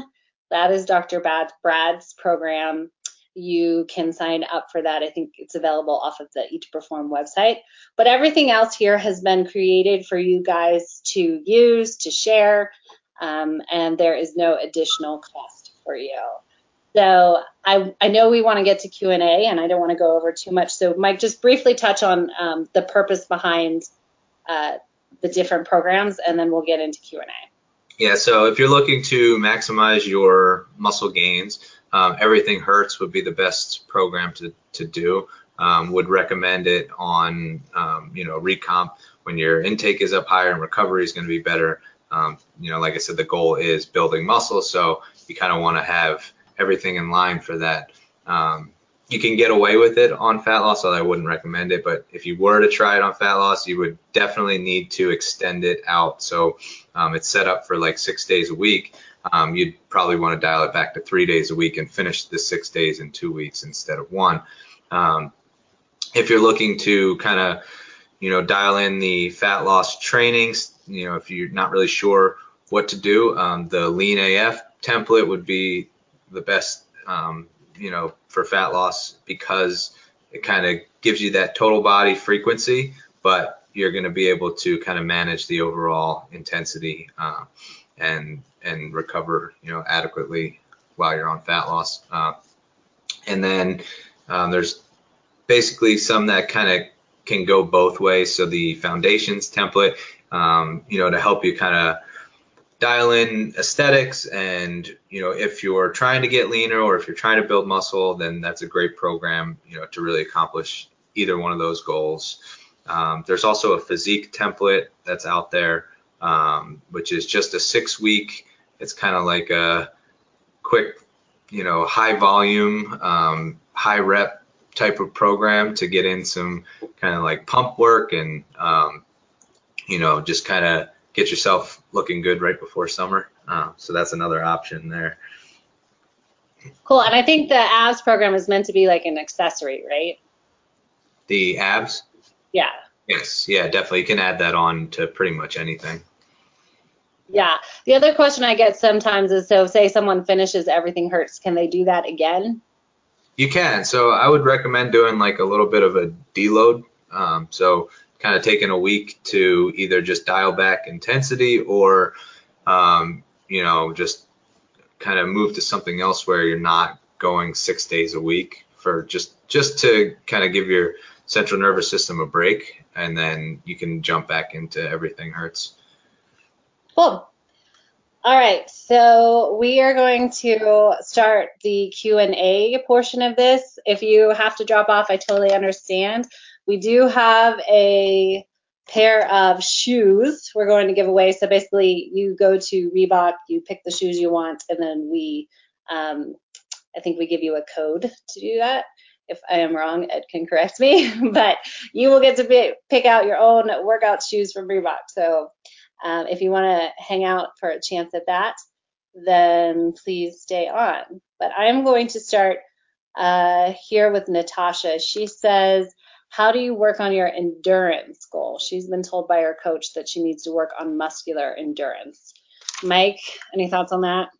That is Dr. Brad's program you can sign up for that. I think it's available off of the Eat to Perform website. But everything else here has been created for you guys to use, to share, um, and there is no additional cost for you. So I, I know we want to get to Q&A, and I don't want to go over too much. So Mike, just briefly touch on um, the purpose behind uh, the different programs, and then we'll get into Q&A. Yeah, so if you're looking to maximize your muscle gains, um, Everything Hurts would be the best program to, to do. Um, would recommend it on, um, you know, recomp when your intake is up higher and recovery is going to be better. Um, you know, like I said, the goal is building muscle, so you kind of want to have everything in line for that. Um, you can get away with it on fat loss, although I wouldn't recommend it. But if you were to try it on fat loss, you would definitely need to extend it out. So um, it's set up for like six days a week um, you'd probably want to dial it back to three days a week and finish the six days in two weeks instead of one. Um, if you're looking to kind of, you know, dial in the fat loss trainings, you know, if you're not really sure what to do, um, the Lean AF template would be the best, um, you know, for fat loss because it kind of gives you that total body frequency, but you're going to be able to kind of manage the overall intensity. Uh, and and recover you know adequately while you're on fat loss. Uh, and then um, there's basically some that kind of can go both ways. So the foundations template, um, you know, to help you kind of dial in aesthetics and you know if you're trying to get leaner or if you're trying to build muscle then that's a great program you know to really accomplish either one of those goals um, there's also a physique template that's out there um, which is just a six week. It's kind of like a quick, you know, high volume, um, high rep type of program to get in some kind of like pump work and, um, you know, just kind of get yourself looking good right before summer. Uh, so that's another option there. Cool. And I think the abs program is meant to be like an accessory, right? The abs? Yeah. Yes. Yeah, definitely. You can add that on to pretty much anything. Yeah. The other question I get sometimes is so say someone finishes everything hurts, can they do that again? You can. So I would recommend doing like a little bit of a deload. Um, so kind of taking a week to either just dial back intensity or, um, you know, just kind of move to something else where you're not going six days a week for just just to kind of give your central nervous system a break, and then you can jump back into everything hurts. Cool. All right, so we are going to start the Q&A portion of this. If you have to drop off, I totally understand. We do have a pair of shoes we're going to give away. So basically, you go to Reebok, you pick the shoes you want, and then we, um, I think we give you a code to do that. If I am wrong, Ed can correct me, but you will get to pick out your own workout shoes from Reebok. So um, if you want to hang out for a chance at that, then please stay on. But I'm going to start uh, here with Natasha. She says, how do you work on your endurance goal? She's been told by her coach that she needs to work on muscular endurance. Mike, any thoughts on that?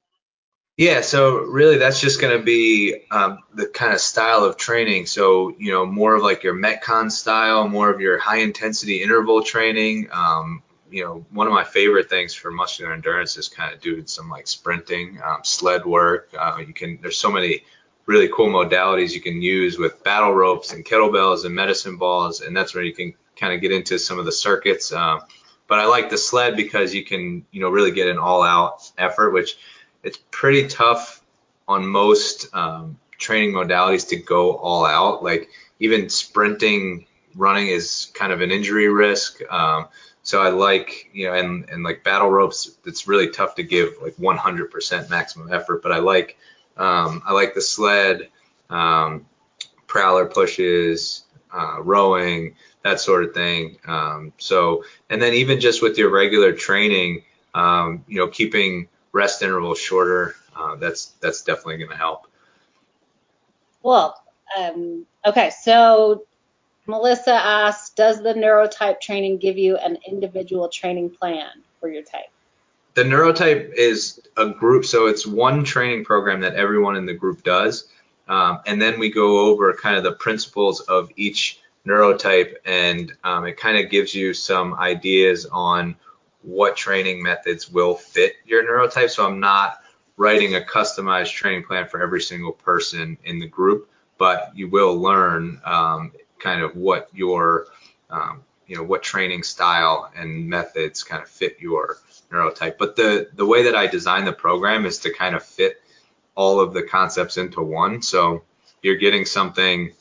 Yeah, so really that's just going to be um, the kind of style of training. So, you know, more of like your Metcon style, more of your high intensity interval training, um, you know, one of my favorite things for muscular endurance is kind of doing some like sprinting, um, sled work. Uh, you can, there's so many really cool modalities you can use with battle ropes and kettlebells and medicine balls, and that's where you can kind of get into some of the circuits. Um, but I like the sled because you can, you know, really get an all-out effort, which it's pretty tough on most um, training modalities to go all out. Like even sprinting, running is kind of an injury risk. Um, so I like, you know, and, and like battle ropes, it's really tough to give like 100% maximum effort, but I like, um, I like the sled, um, prowler pushes, uh, rowing, that sort of thing. Um, so, and then even just with your regular training, um, you know, keeping rest intervals shorter, uh, that's, that's definitely going to help. Well, um, okay. So Melissa asked, does the neurotype training give you an individual training plan for your type? The neurotype is a group, so it's one training program that everyone in the group does. Um, and then we go over kind of the principles of each neurotype, and um, it kind of gives you some ideas on what training methods will fit your neurotype. So I'm not writing a customized training plan for every single person in the group, but you will learn um, kind of what your um, you know what training style and methods kind of fit your neurotype. But the the way that I design the program is to kind of fit all of the concepts into one. So you're getting something.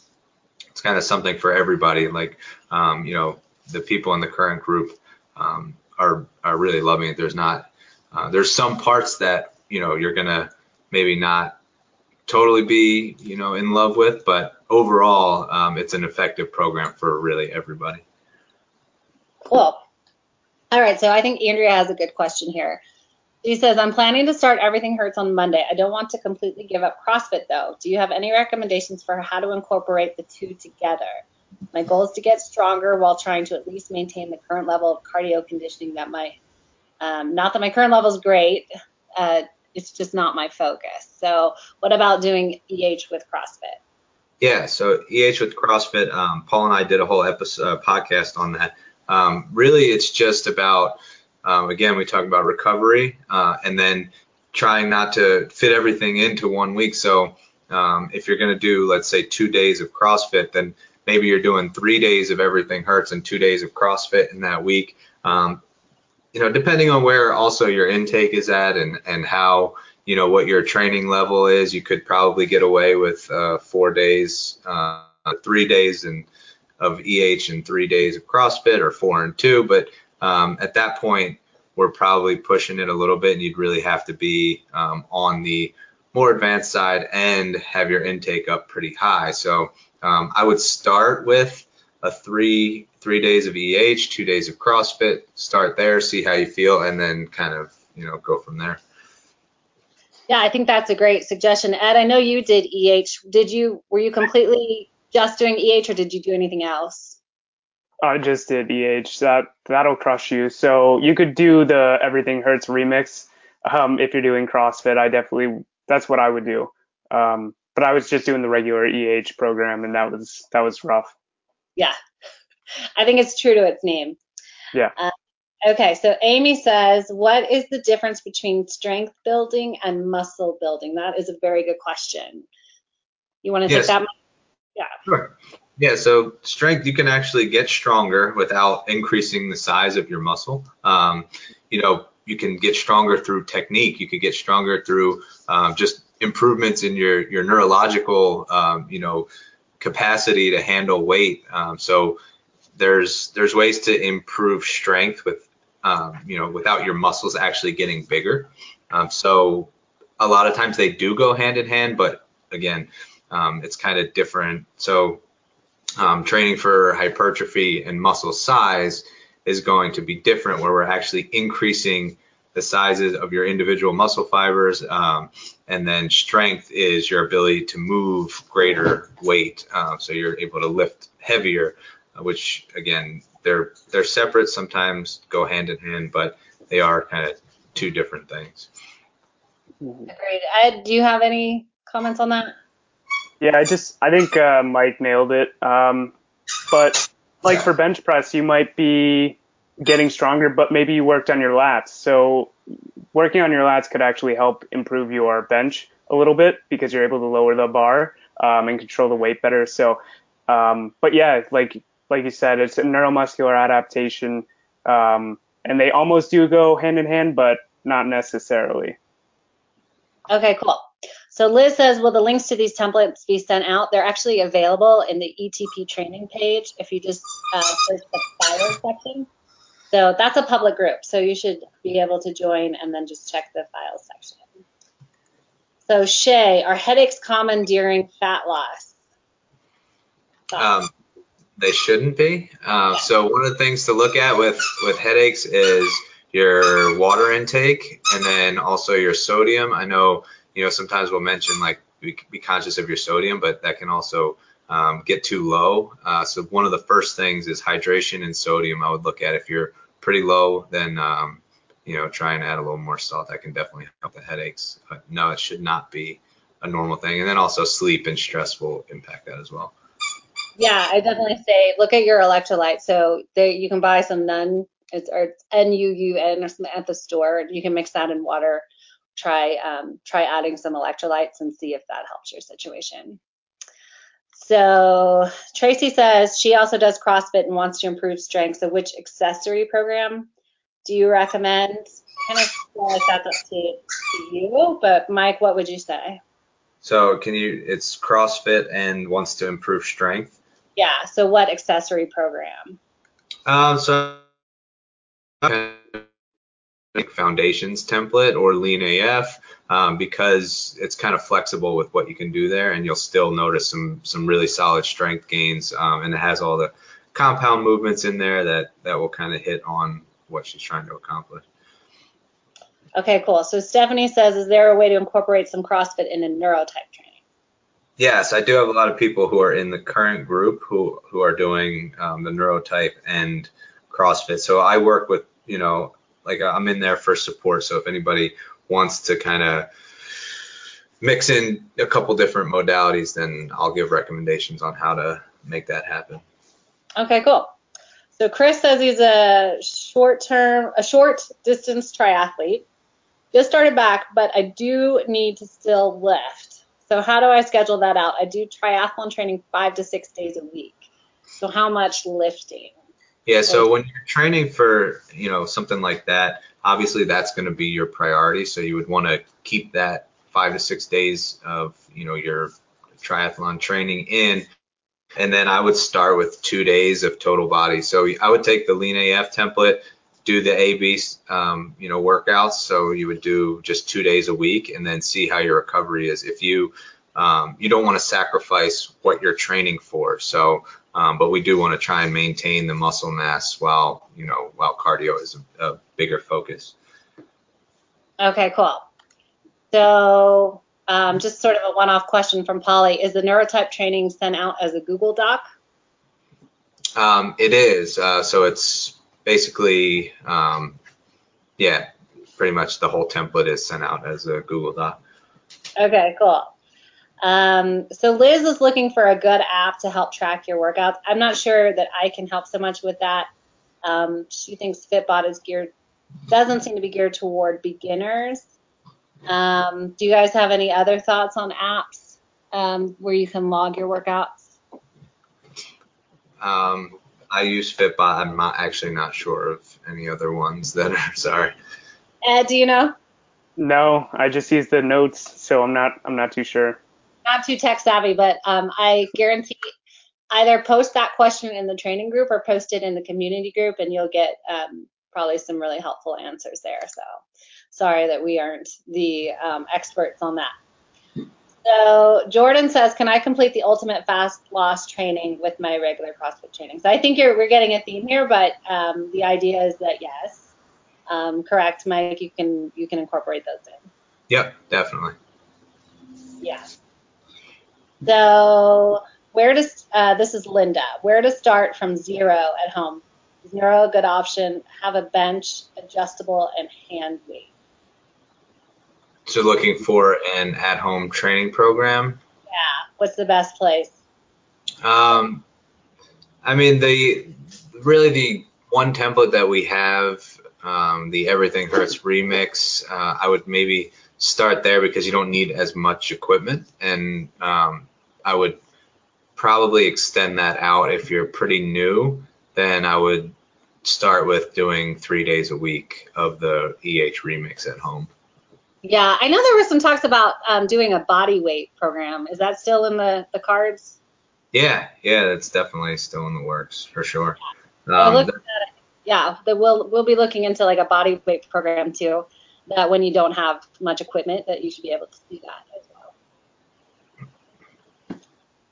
It's kind of something for everybody. Like um, you know the people in the current group um, are are really loving it. There's not uh, there's some parts that you know you're gonna maybe not totally be you know in love with, but overall, um, it's an effective program for really everybody. Cool. All right, so I think Andrea has a good question here. She says, I'm planning to start Everything Hurts on Monday. I don't want to completely give up CrossFit though. Do you have any recommendations for how to incorporate the two together? My goal is to get stronger while trying to at least maintain the current level of cardio conditioning that my, um, not that my current level is great, uh, it's just not my focus. So, what about doing EH with CrossFit? Yeah, so EH with CrossFit, um, Paul and I did a whole episode uh, podcast on that. Um, really, it's just about um, again we talk about recovery uh, and then trying not to fit everything into one week. So um, if you're going to do let's say two days of CrossFit, then maybe you're doing three days of everything hurts and two days of CrossFit in that week. Um, you know, depending on where also your intake is at and and how you know what your training level is, you could probably get away with uh, four days, uh, three days and of EH and three days of CrossFit, or four and two. But um, at that point, we're probably pushing it a little bit, and you'd really have to be um, on the more advanced side and have your intake up pretty high. So um, I would start with a three three days of EH, two days of CrossFit. Start there, see how you feel, and then kind of you know go from there. Yeah, I think that's a great suggestion. Ed, I know you did EH. Did you were you completely just doing EH or did you do anything else? I just did EH. That that'll crush you. So you could do the Everything Hurts remix um, if you're doing CrossFit. I definitely that's what I would do. Um, but I was just doing the regular EH program, and that was that was rough. Yeah, I think it's true to its name. Yeah. Uh, Okay, so Amy says, what is the difference between strength building and muscle building? That is a very good question. You want to yes. take that? Yeah. Sure. Yeah, so strength, you can actually get stronger without increasing the size of your muscle. Um, you know, you can get stronger through technique. You can get stronger through um, just improvements in your your neurological um, you know capacity to handle weight. Um, so there's there's ways to improve strength with um, you know without your muscles actually getting bigger. Um, so a lot of times they do go hand in hand, but again, um, it's kind of different. So um, training for hypertrophy and muscle size is going to be different, where we're actually increasing the sizes of your individual muscle fibers, um, and then strength is your ability to move greater weight, uh, so you're able to lift heavier, uh, which again they're they're separate. Sometimes go hand in hand, but they are kind of two different things. Agreed. Ed, do you have any comments on that? Yeah, I just I think uh, Mike nailed it. Um, but like for bench press, you might be getting stronger, but maybe you worked on your lats. So working on your lats could actually help improve your bench a little bit because you're able to lower the bar um, and control the weight better. So, um, but yeah, like like you said, it's a neuromuscular adaptation, um, and they almost do go hand in hand, but not necessarily. Okay, cool. So Liz says, will the links to these templates be sent out? They're actually available in the ETP training page if you just uh, search the file section. So that's a public group, so you should be able to join and then just check the file section. So Shay, are headaches common during fat loss? Um, they shouldn't be. Uh, so one of the things to look at with with headaches is your water intake and then also your sodium. I know you know, sometimes we'll mention like be, be conscious of your sodium, but that can also um, get too low. Uh, so one of the first things is hydration and sodium. I would look at if you're pretty low, then um, you know try and add a little more salt. That can definitely help the headaches. But no, it should not be a normal thing. And then also sleep and stress will impact that as well. Yeah, I definitely say look at your electrolytes. So there, you can buy some Nuun it's or NUUN at the store. You can mix that in water try um, try adding some electrolytes and see if that helps your situation. So Tracy says she also does CrossFit and wants to improve strength. So which accessory program do you recommend? Kind of like that's up to, to you, but Mike, what would you say? So can you? It's CrossFit and wants to improve strength. Yeah. So what accessory program? Um. So foundations template or lean AF um, because it's kind of flexible with what you can do there and you'll still notice some some really solid strength gains um, and it has all the compound movements in there that that will kind of hit on what she's trying to accomplish. Okay, cool. So Stephanie says, is there a way to incorporate some CrossFit in a neurotype training? Yes, I do have a lot of people who are in the current group who who are doing um, the neurotype and CrossFit. So I work with you know like uh, I'm in there for support. So if anybody wants to kind of mix in a couple different modalities, then I'll give recommendations on how to make that happen. Okay, cool. So Chris says he's a short term, a short distance triathlete. Just started back, but I do need to still lift. So how do I schedule that out? I do triathlon training five to six days a week. So how much lifting? Yeah, so when you're training for, you know, something like that, obviously that's going to be your priority. So you would want to keep that five to six days of, you know, your triathlon training in. And then I would start with two days of total body. So I would take the lean AF template, do the AB, um, you know, workouts. So you would do just two days a week and then see how your recovery is. If you, um, you don't want to sacrifice what you're training for. So um, but we do want to try and maintain the muscle mass while you know while cardio is a, a bigger focus. Okay, cool. So um, just sort of a one-off question from Polly: Is the neurotype training sent out as a Google Doc? Um, it is. Uh, so it's basically, um, yeah, pretty much the whole template is sent out as a Google Doc. Okay, cool. Um, so Liz is looking for a good app to help track your workouts. I'm not sure that I can help so much with that. Um, she thinks Fitbod is geared, doesn't seem to be geared toward beginners. Um, do you guys have any other thoughts on apps um, where you can log your workouts? Um, I use Fitbod. I'm not actually not sure of any other ones that are sorry. Ed, do you know? No, I just use the notes, so I'm not I'm not too sure. Not too tech savvy, but um, I guarantee either post that question in the training group or post it in the community group, and you'll get um, probably some really helpful answers there. So sorry that we aren't the um, experts on that. So Jordan says, can I complete the ultimate fast loss training with my regular CrossFit training? So I think you're, we're getting a theme here, but um, the idea is that yes, um, correct, Mike. You can you can incorporate those in. Yep, definitely. Yeah. So where to? Uh, this is Linda. Where to start from zero at home? Zero, a good option. Have a bench, adjustable, and hand weight. So looking for an at-home training program. Yeah. What's the best place? Um, I mean the really the one template that we have, um, the Everything Hurts remix. Uh, I would maybe start there because you don't need as much equipment, and um, I would probably extend that out if you're pretty new. Then I would start with doing three days a week of the EH remix at home. Yeah, I know there were some talks about um, doing a body weight program. Is that still in the, the cards? Yeah, yeah, that's definitely still in the works for sure. Um, well, yeah, the, we'll we'll be looking into like a body weight program too. That when you don't have much equipment, that you should be able to do that as well.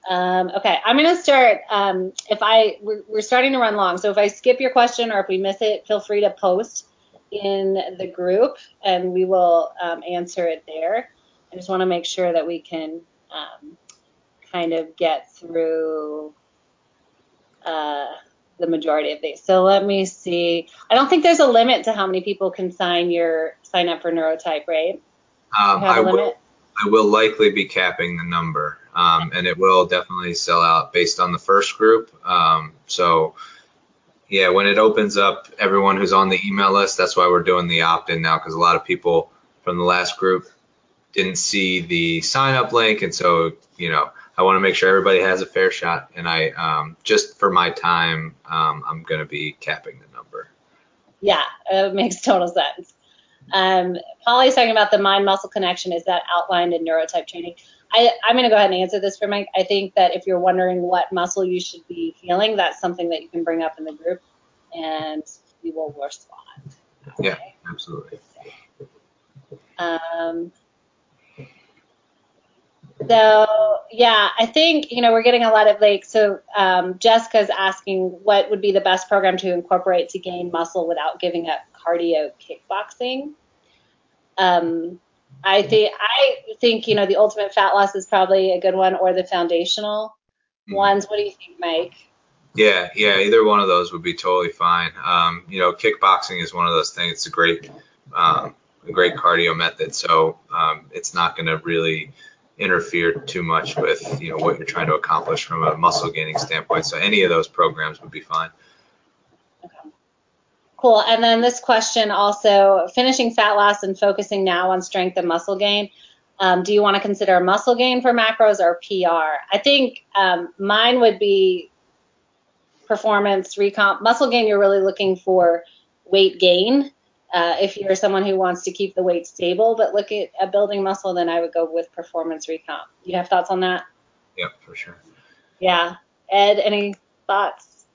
Um, okay, I'm gonna start. Um, if I we're, we're starting to run long, so if I skip your question or if we miss it, feel free to post in the group and we will um, answer it there. I just want to make sure that we can um, kind of get through uh, the majority of these. So let me see. I don't think there's a limit to how many people can sign your sign up for Neurotype, right? Um, I will. I will likely be capping the number, um, and it will definitely sell out based on the first group. Um, so yeah, when it opens up, everyone who's on the email list, that's why we're doing the opt-in now because a lot of people from the last group didn't see the sign up link, and so you know I want to make sure everybody has a fair shot. And I um, just for my time, um, I'm going to be capping the number. Yeah, it makes total sense. Um, Polly's talking about the mind muscle connection. Is that outlined in neurotype training? I, am going to go ahead and answer this for Mike. I think that if you're wondering what muscle you should be feeling, that's something that you can bring up in the group, and we will respond. Okay? Yeah, absolutely. Um, so yeah, I think you know we're getting a lot of like so um, Jessica's asking what would be the best program to incorporate to gain muscle without giving up cardio kickboxing. Um, I think I think you know the ultimate fat loss is probably a good one, or the foundational mm-hmm. ones. What do you think, Mike? Yeah, yeah, either one of those would be totally fine. Um, you know, kickboxing is one of those things. It's a great, um, a great cardio method, so um, it's not going to really interfere too much with you know what you're trying to accomplish from a muscle gaining standpoint. So any of those programs would be fine. Okay. Cool. And then this question also finishing fat loss and focusing now on strength and muscle gain. Um, do you want to consider muscle gain for macros or PR? I think um, mine would be performance recomp. Muscle gain, you're really looking for weight gain. Uh, if you're someone who wants to keep the weight stable but look at, at building muscle, then I would go with performance recomp. You have thoughts on that? Yeah, for sure. Yeah. Ed, any thoughts?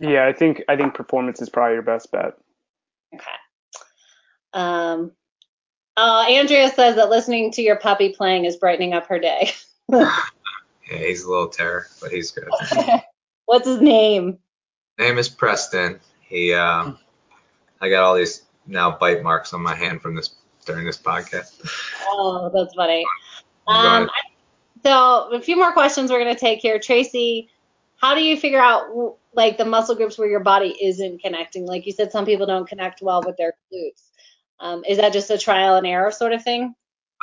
Yeah, I think I think performance is probably your best bet. Okay. Um, uh, Andrea says that listening to your puppy playing is brightening up her day. yeah, he's a little terror, but he's good. What's his name? Name is Preston. He, um, I got all these now bite marks on my hand from this during this podcast. Oh, that's funny. Um, so a few more questions we're gonna take here. Tracy, how do you figure out like the muscle groups where your body isn't connecting. Like you said, some people don't connect well with their glutes. Um, is that just a trial and error sort of thing?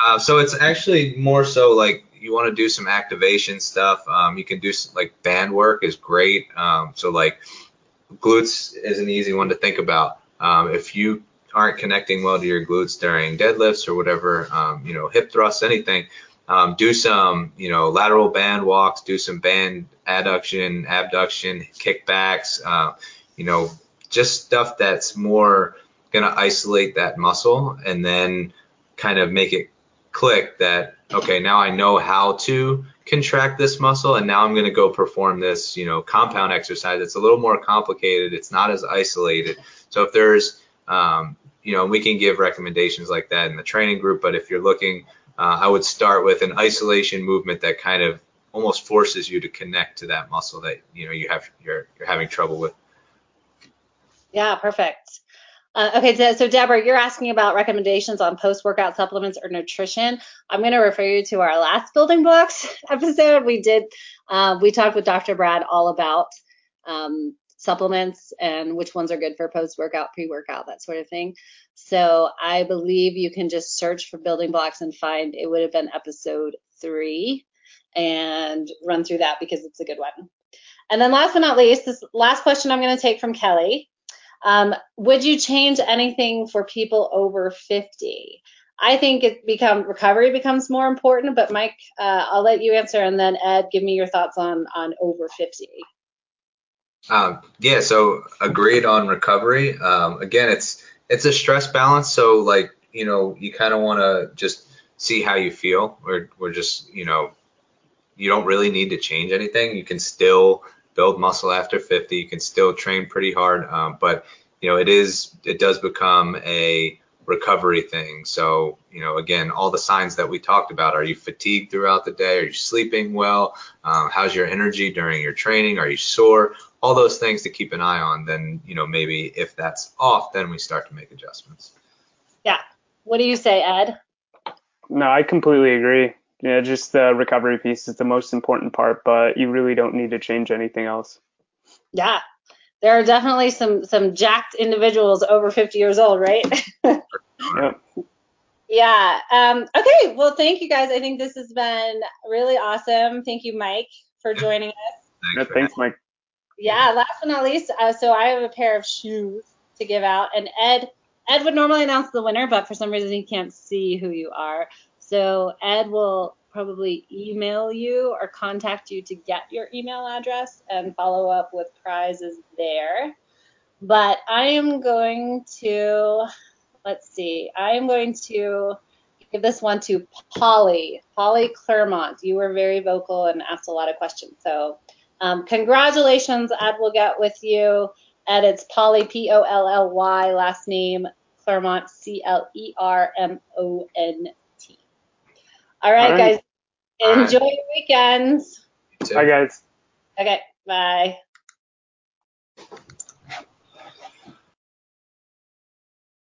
Uh, so it's actually more so like you want to do some activation stuff. Um, you can do some, like band work is great. Um, so like glutes is an easy one to think about. Um, if you aren't connecting well to your glutes during deadlifts or whatever, um, you know, hip thrusts, anything, um, do some, you know, lateral band walks, do some band adduction, abduction, kickbacks, uh, you know, just stuff that's more going to isolate that muscle and then kind of make it click that okay now i know how to contract this muscle and now i'm going to go perform this you know compound exercise. It's a little more complicated. It's not as isolated. So if there's um, you know we can give recommendations like that in the training group but if you're looking uh, i would start with an isolation movement that kind of almost forces you to connect to that muscle that you know you have you're, you're having trouble with yeah perfect uh, okay, so Deborah, you're asking about recommendations on post-workout supplements or nutrition. I'm going to refer you to our last building blocks episode. We did, uh, we talked with Dr. Brad all about um, supplements and which ones are good for post-workout, pre-workout, that sort of thing. So I believe you can just search for building blocks and find it would have been episode three and run through that because it's a good one. And then last but not least, this last question I'm going to take from Kelly. Um, would you change anything for people over 50? I think it become recovery becomes more important, but Mike, uh, I'll let you answer, and then Ed, give me your thoughts on on over 50. Um, yeah, so agreed on recovery. Um, again, it's it's a stress balance, so like you know you kind of want to just see how you feel, We're we're just you know you don't really need to change anything. You can still build muscle after 50. You can still train pretty hard, um, but you know it is it does become a recovery thing. So you know again, all the signs that we talked about. Are you fatigued throughout the day? Are you sleeping well? Um, how's your energy during your training? Are you sore? All those things to keep an eye on. Then you know maybe if that's off, then we start to make adjustments. Yeah. What do you say, Ed? No, I completely agree yeah, just the recovery piece is the most important part, but you really don't need to change anything else. Yeah, there are definitely some some jacked individuals over 50 years old, right? yep. Yeah. Um, okay. Well, thank you guys. I think this has been really awesome. Thank you, Mike, for joining us. Thanks, yeah, thanks Mike. Yeah. Last but not least, uh, so I have a pair of shoes to give out, and Ed Ed would normally announce the winner, but for some reason he can't see who you are. So Ed will probably email you or contact you to get your email address and follow up with prizes there. But I am going to, let's see, I am going to give this one to Polly, Polly Clermont. You were very vocal and asked a lot of questions. So um, congratulations, Ed will get with you. Ed, it's Polly, P O L L Y, last name Clermont, C L E R M O N T. All right, All right, guys. Enjoy your weekends. Bye, guys. Okay. Bye.